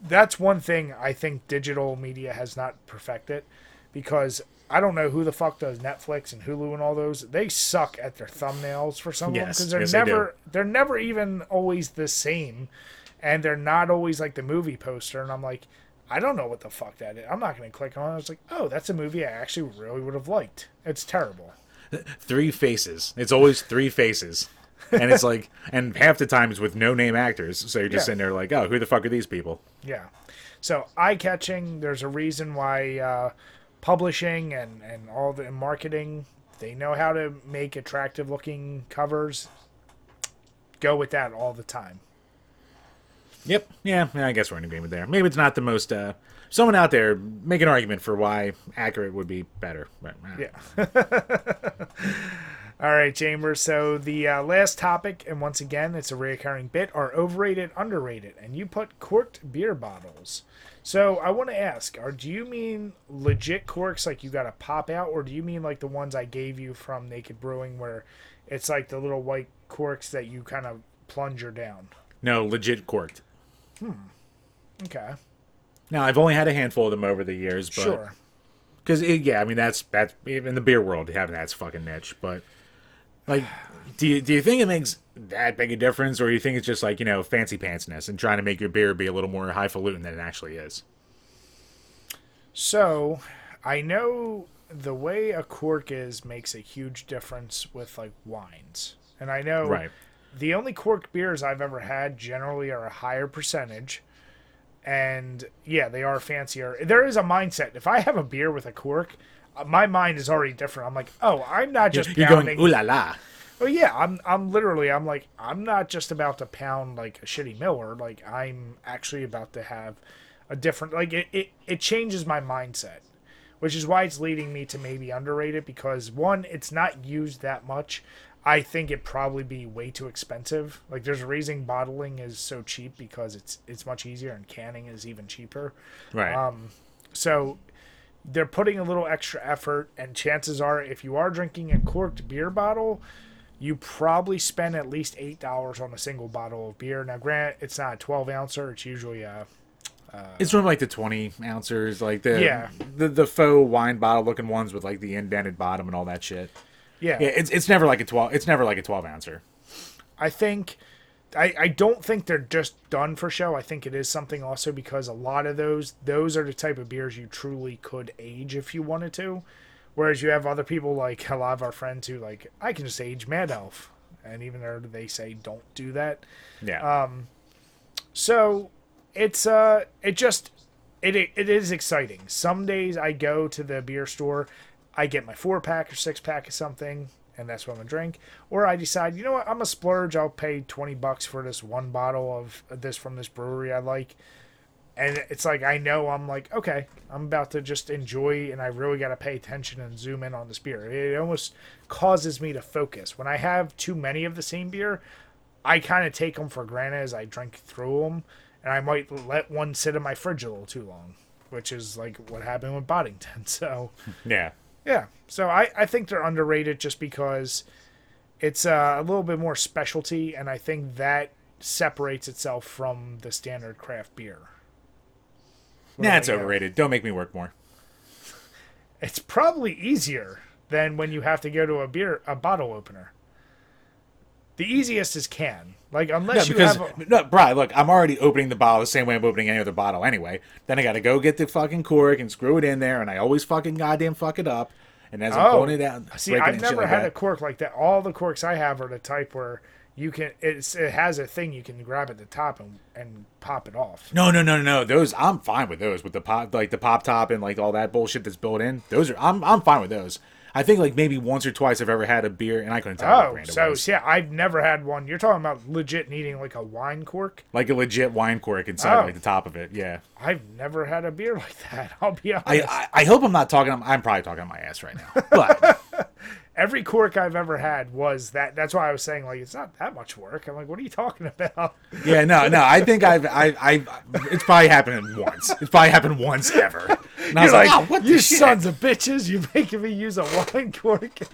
that's one thing i think digital media has not perfected because I don't know who the fuck does Netflix and Hulu and all those. They suck at their thumbnails for some of them Yes, because they're yes, they never they're never even always the same, and they're not always like the movie poster. And I'm like, I don't know what the fuck that is. I'm not going to click on. it. I was like, oh, that's a movie I actually really would have liked. It's terrible. Three faces. It's always three faces. And it's like, and half the time it's with no name actors. So you're just Yeah. sitting there like, oh, who the fuck are these people? Yeah. So eye catching. There's a reason why uh, publishing and and all the marketing they know how to make attractive looking covers. Go with that all the time. Yep. Yeah, I guess we're in agreement there. Maybe it's not the most. uh Someone out there make an argument for why accurate would be better. Right. Yeah. All right, Chambers. So the uh, last topic, and once again, it's a reoccurring bit, are overrated, underrated, and you put corked beer bottles. So I want to ask, are do you mean legit corks like you got to pop out, or do you mean like the ones I gave you from Naked Brewing, where it's like the little white corks that you kind of plunger down? No, legit corked. Hmm. Okay, Now I've only had a handful of them over the years, but sure. because yeah, I mean that's that's in the beer world having that's fucking niche. But like, do you do you think it makes that big a difference, or you think it's just like you know fancy pantsness and trying to make your beer be a little more highfalutin than it actually is? So, I know the way a cork is makes a huge difference with like wines. And I know Right. The only corked beers I've ever had generally are a higher percentage. And yeah, they are fancier. There is a mindset. If I have a beer with a cork, uh, my mind is already different. I'm like, oh, I'm not just You're pounding. going ooh la la. Oh yeah, I'm I'm literally I'm like I'm not just about to pound like a shitty Miller. Like I'm actually about to have a different like it, it, it changes my mindset. Which is why it's leading me to maybe underrate it because one, it's not used that much. I think it'd probably be way too expensive. Like there's a reason bottling is so cheap because it's it's much easier and canning is even cheaper. Right. Um, So they're putting a little extra effort, and chances are, if you are drinking a corked beer bottle, you probably spend at least eight dollars on a single bottle of beer. Now, grant it's not a twelve ouncer; it's usually a It's from like the twenty ounces, like the Yeah. the the faux wine bottle looking ones with like the indented bottom and all that shit. Yeah. Yeah, it's it's never like a twelve. It's never like a twelve ouncer. I think. I, I don't think they're just done for show. I think it is something also because a lot of those those are the type of beers you truly could age if you wanted to. Whereas you have other people like a lot of our friends who like I can just age Mad Elf, and even though they say don't do that, Yeah. Um, so it's uh it just it it is exciting. Some days I go to the beer store, I get my four pack or six pack of something, and that's what I'm gonna drink. Or I decide, you know what, I'm a splurge. I'll pay twenty bucks for this one bottle of this from this brewery I like. And it's like I know I'm like okay, I'm about to just enjoy, and I really got to pay attention and zoom in on this beer. It almost causes me to focus. When I have too many of the same beer, I kind of take them for granted as I drink through them, and I might let one sit in my fridge a little too long, which is like what happened with Boddington. So yeah. Yeah, so I I think they're underrated just because it's uh, a little bit more specialty, and I think that separates itself from the standard craft beer. What Nah, it's you? overrated. Don't make me work more. It's probably easier than when you have to go to a beer a bottle opener. The easiest is can. Like No, unless you because have a, no, Brian, look, I'm already opening the bottle the same way I'm opening any other bottle anyway. Then I got to go get the fucking cork and screw it in there, and I always fucking goddamn fuck it up. And as I'm Oh. pulling it down, See, I've never like had that. a cork like that. All the corks I have are the type where you can. It's it has a thing you can grab at the top and and pop it off. No, no, no, no, no. Those I'm fine with those with the pop, like the pop top and like all that bullshit that's built in. Those are I'm I'm fine with those. I think like maybe once or twice I've ever had a beer and I couldn't tell Oh, so was. yeah, I've never had one. You're talking about legit needing like a wine cork. Like a legit wine cork inside Oh. like the top of it. Yeah. I've never had a beer like that. I'll be honest. I, I I hope I'm not talking. I'm, I'm probably talking on my ass right now. But every cork I've ever had was that. That's why I was saying like it's not that much work. I'm like, what are you talking about? Yeah, no, no. I think I've, I, I, it's probably happened once. It's probably happened once ever. And I was You're like, like, oh, what you sons of bitches! You making me use a wine cork?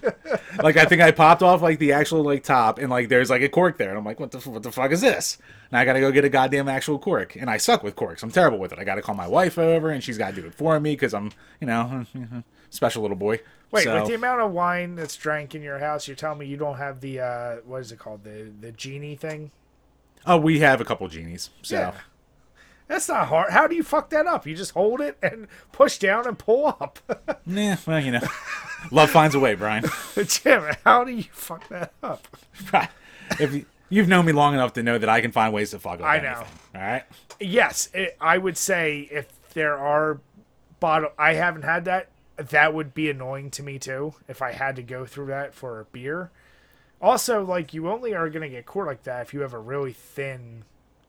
Like I think I popped off like the actual like top, and like there's like a cork there, and I'm like, what the, what the fuck is this? Now I gotta go get a goddamn actual cork, and I suck with corks. I'm terrible with it. I gotta call my wife over, and she's gotta do it for me because I'm, you know, special little boy. Wait, So- with the amount of wine that's drank in your house, you're telling me you don't have the uh, what is it called the the genie thing? oh, we have a couple genies, so. Yeah. That's not hard. How do you fuck that up? You just hold it and push down and pull up. Nah, well, you know, love finds a way, Brian. Jim, how do you fuck that up? if you, you've known me long enough to know that I can find ways to fuck up. I know. anything, All right. Yes, it, I would say if there are bottle, I haven't had that. That would be annoying to me too if I had to go through that for a beer. Also, like you only are gonna get core like that if you have a really thin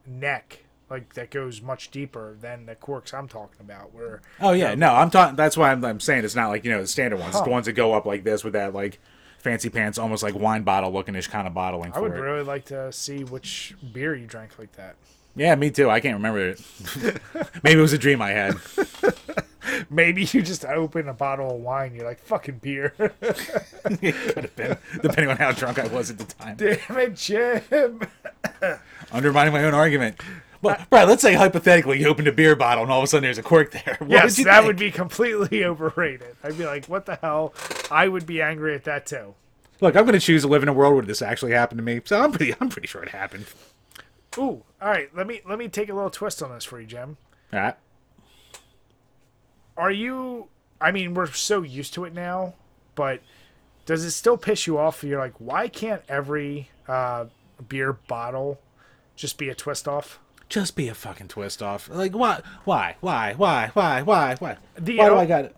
neck, like that goes much deeper than the corks I'm talking about. Where Oh yeah, no, I'm talking. That's why I'm, I'm saying it's not like you know the standard ones. It's Huh. the ones that go up like this with that like fancy pants, almost like wine bottle looking ish kind of bottling I would it. really like to see which beer you drank like that. Yeah, me too. I can't remember it. Maybe it was a dream I had. Maybe you just open a bottle of wine. You're like fucking beer. it could have been, depending on how drunk I was at the time. Damn it, Jim. Undermining my own argument. Well, Brad, let's say hypothetically you opened a beer bottle and all of a sudden there's a cork there. What yes, would that think? would be completely overrated. I'd be like, what the hell? I would be angry at that too. Look, I'm going to choose to live in a world where this actually happened to me. So I'm pretty, I'm pretty sure it happened. Ooh, all right. Let me let me take a little twist on this for you, Jim. All right. Are you? I mean, we're so used to it now, but does it still piss you off? You're like, why can't every uh, beer bottle just be a twist off? Just be a fucking twist off. Like what? Why? Why? Why? Why? Why? Why? The- Why do I got it?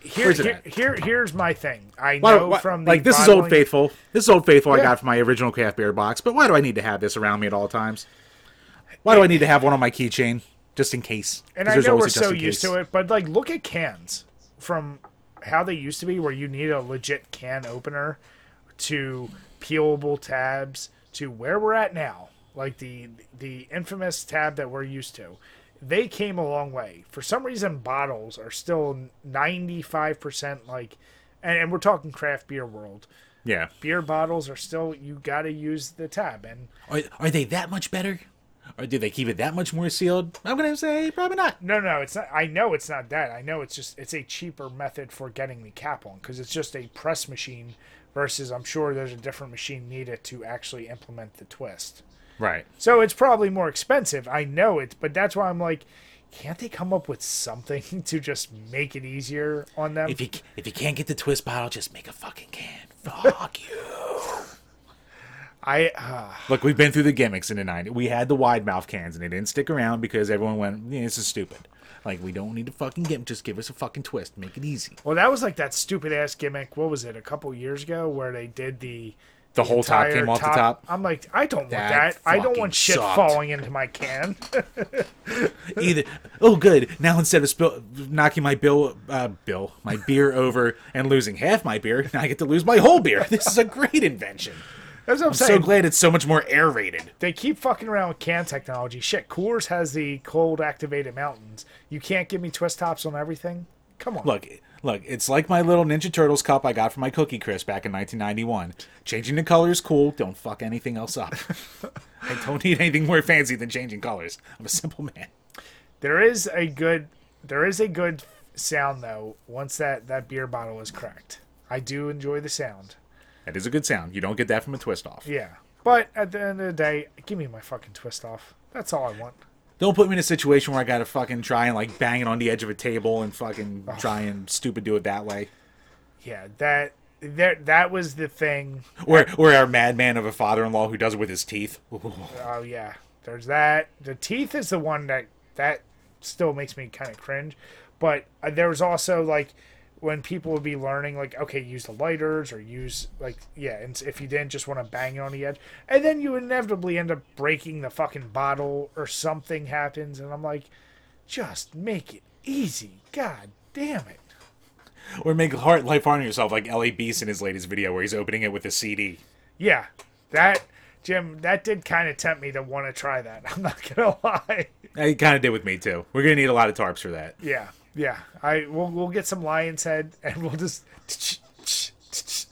Here, it here, here, here's my thing. I Why, know why- from the like this is old faithful. This is old faithful. I got from my original craft beer box. But why do I need to have this around me at all times? Why do I need to have one on my keychain just in case? And I know we're so used to it, but like, look at cans from how they used to be, where you need a legit can opener to peelable tabs to where we're at now, like the the infamous tab that we're used to. They came a long way. For some reason, bottles are still ninety five percent like, and, and we're talking craft beer world. Yeah. Beer bottles are still you got to use the tab, and Are, are they that much better? Or do they keep it that much more sealed? I'm gonna say probably not. No, no, it's not. I know it's not that. I know it's just it's a cheaper method for getting the cap on because it's just a press machine versus I'm sure there's a different machine needed to actually implement the twist. Right. So it's probably more expensive. I know it, but that's why I'm like, can't they come up with something to just make it easier on them? If you if you can't get the twist bottle, just make a fucking can. Fuck you. I uh, Look, we've been through the gimmicks in the '90s. We had the wide mouth cans, and they didn't stick around because everyone went, yeah, "This is stupid." Like, we don't need to fucking get. Just give us a fucking twist. Make it easy. well, that was like that stupid ass gimmick. What was it? A couple years ago where they did the The whole top came off the top. I'm like, I don't want That that. I don't want shit sucked. falling into my can. Either. Oh, good. Now instead of spill, knocking my bill, uh, bill, my beer over and losing half my beer, now I get to lose my whole beer. This is a great invention. That's what I'm, I'm saying. so glad it's so much more aerated. they keep fucking around with can technology. Shit, Coors has the cold activated mountains. You can't give me twist tops on everything. Come on. Look, look, it's like my little Ninja Turtles cup I got from my Cookie Crisp back in 1991. Changing the color is cool. Don't fuck anything else up. I don't need anything more fancy than changing colors. I'm a simple man. There is a good there is a good sound though once that that beer bottle is cracked. I do enjoy the sound. That is a good sound. You don't get that from a twist off. Yeah. But at the end of the day, give me my fucking twist off. That's all I want. Don't put me in a situation where I gotta fucking try and like bang it on the edge of a table and fucking try and stupid do it that way. Yeah, that that that was the thing. Or or our madman of a father-in-law who does it with his teeth. Ooh. Oh yeah, there's that. The teeth is the one that that still makes me kind of cringe. But uh, there was also like when people would be learning, like okay, use the lighters or use like yeah, and if you didn't just want to bang it on the edge, and then you inevitably end up breaking the fucking bottle or something happens, and I'm like, just make it easy. God damn it. or make heart life on yourself like La Beast in his latest video where he's opening it with a CD. Yeah, that Jim, that did kind of tempt me to want to try that. I'm not gonna lie. It kind of did with me too. We're gonna need a lot of tarps for that. Yeah, yeah. I we'll we'll get some lion's head and we'll just.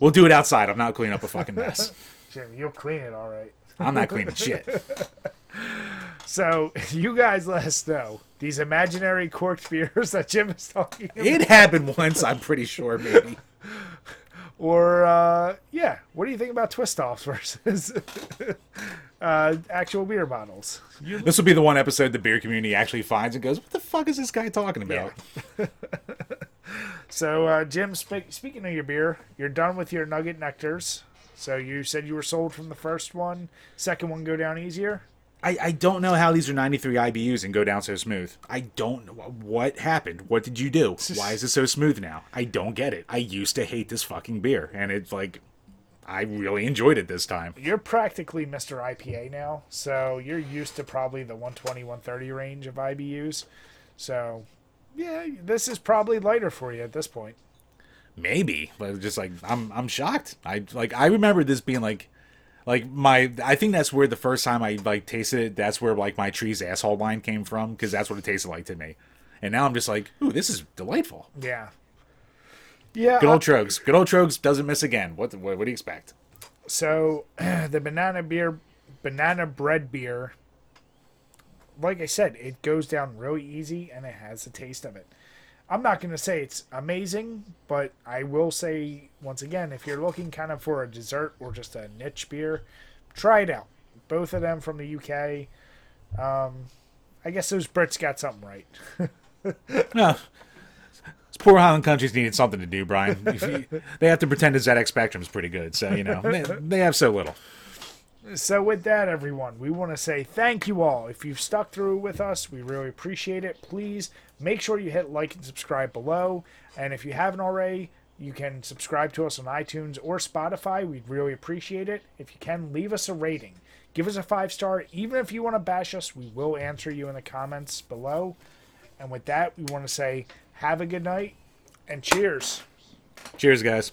We'll do it outside. I'm not cleaning up a fucking mess. Jim, you'll clean it all right. I'm not cleaning shit. So you guys let us know these imaginary corked beers that Jim is talking about, It happened once. I'm pretty sure, maybe. or uh, yeah, what do you think about twist offs versus uh, actual beer bottles? You, This will be the one episode the beer community actually finds and goes, "What the fuck is this guy talking about?" so uh, Jim, spe- speaking of your beer, you're done with your nugget nectars. So you said you were sold from the first one. Second one go down easier. I, I don't know how these are 93 IBUs and go down so smooth. I don't know what happened. What did you do? Why is it so smooth now? I don't get it. I used to hate this fucking beer, and it's like I really enjoyed it this time. You're practically Mr. IPA now, so you're used to probably the 120, 130 range of IBUs. So, yeah, this is probably lighter for you at this point. Maybe, but just like I'm I'm shocked. I like I remember this being like like my I think that's where the first time I like tasted it. That's where like my tree's asshole line came from because that's what it tasted like to me. And now I'm just like, ooh, this is delightful. Yeah. Yeah. Good uh, old Troegs. Good old Troegs doesn't miss again. What what, what do you expect? So the banana beer, banana bread beer, like I said, it goes down really easy and it has the taste of it. I'm not going to say it's amazing, but I will say once again, if you're looking kind of for a dessert or just a niche beer, try it out. Both of them from the UK. Um, I guess those Brits got something right. No. These poor Highland countries needed something to do, Brian. You- they have to pretend the ZX Spectrum is pretty good, so you know they, they have so little. So with that, everyone, we want to say thank you all. If you've stuck through with us, we really appreciate it. Please make sure you hit like and subscribe below. And if you haven't already, you can subscribe to us on iTunes or Spotify. We'd really appreciate it. If you can, leave us a rating. Give us a five star. Even if you want to bash us, we will answer you in the comments below. And with that, we want to say have a good night and cheers. Cheers, guys.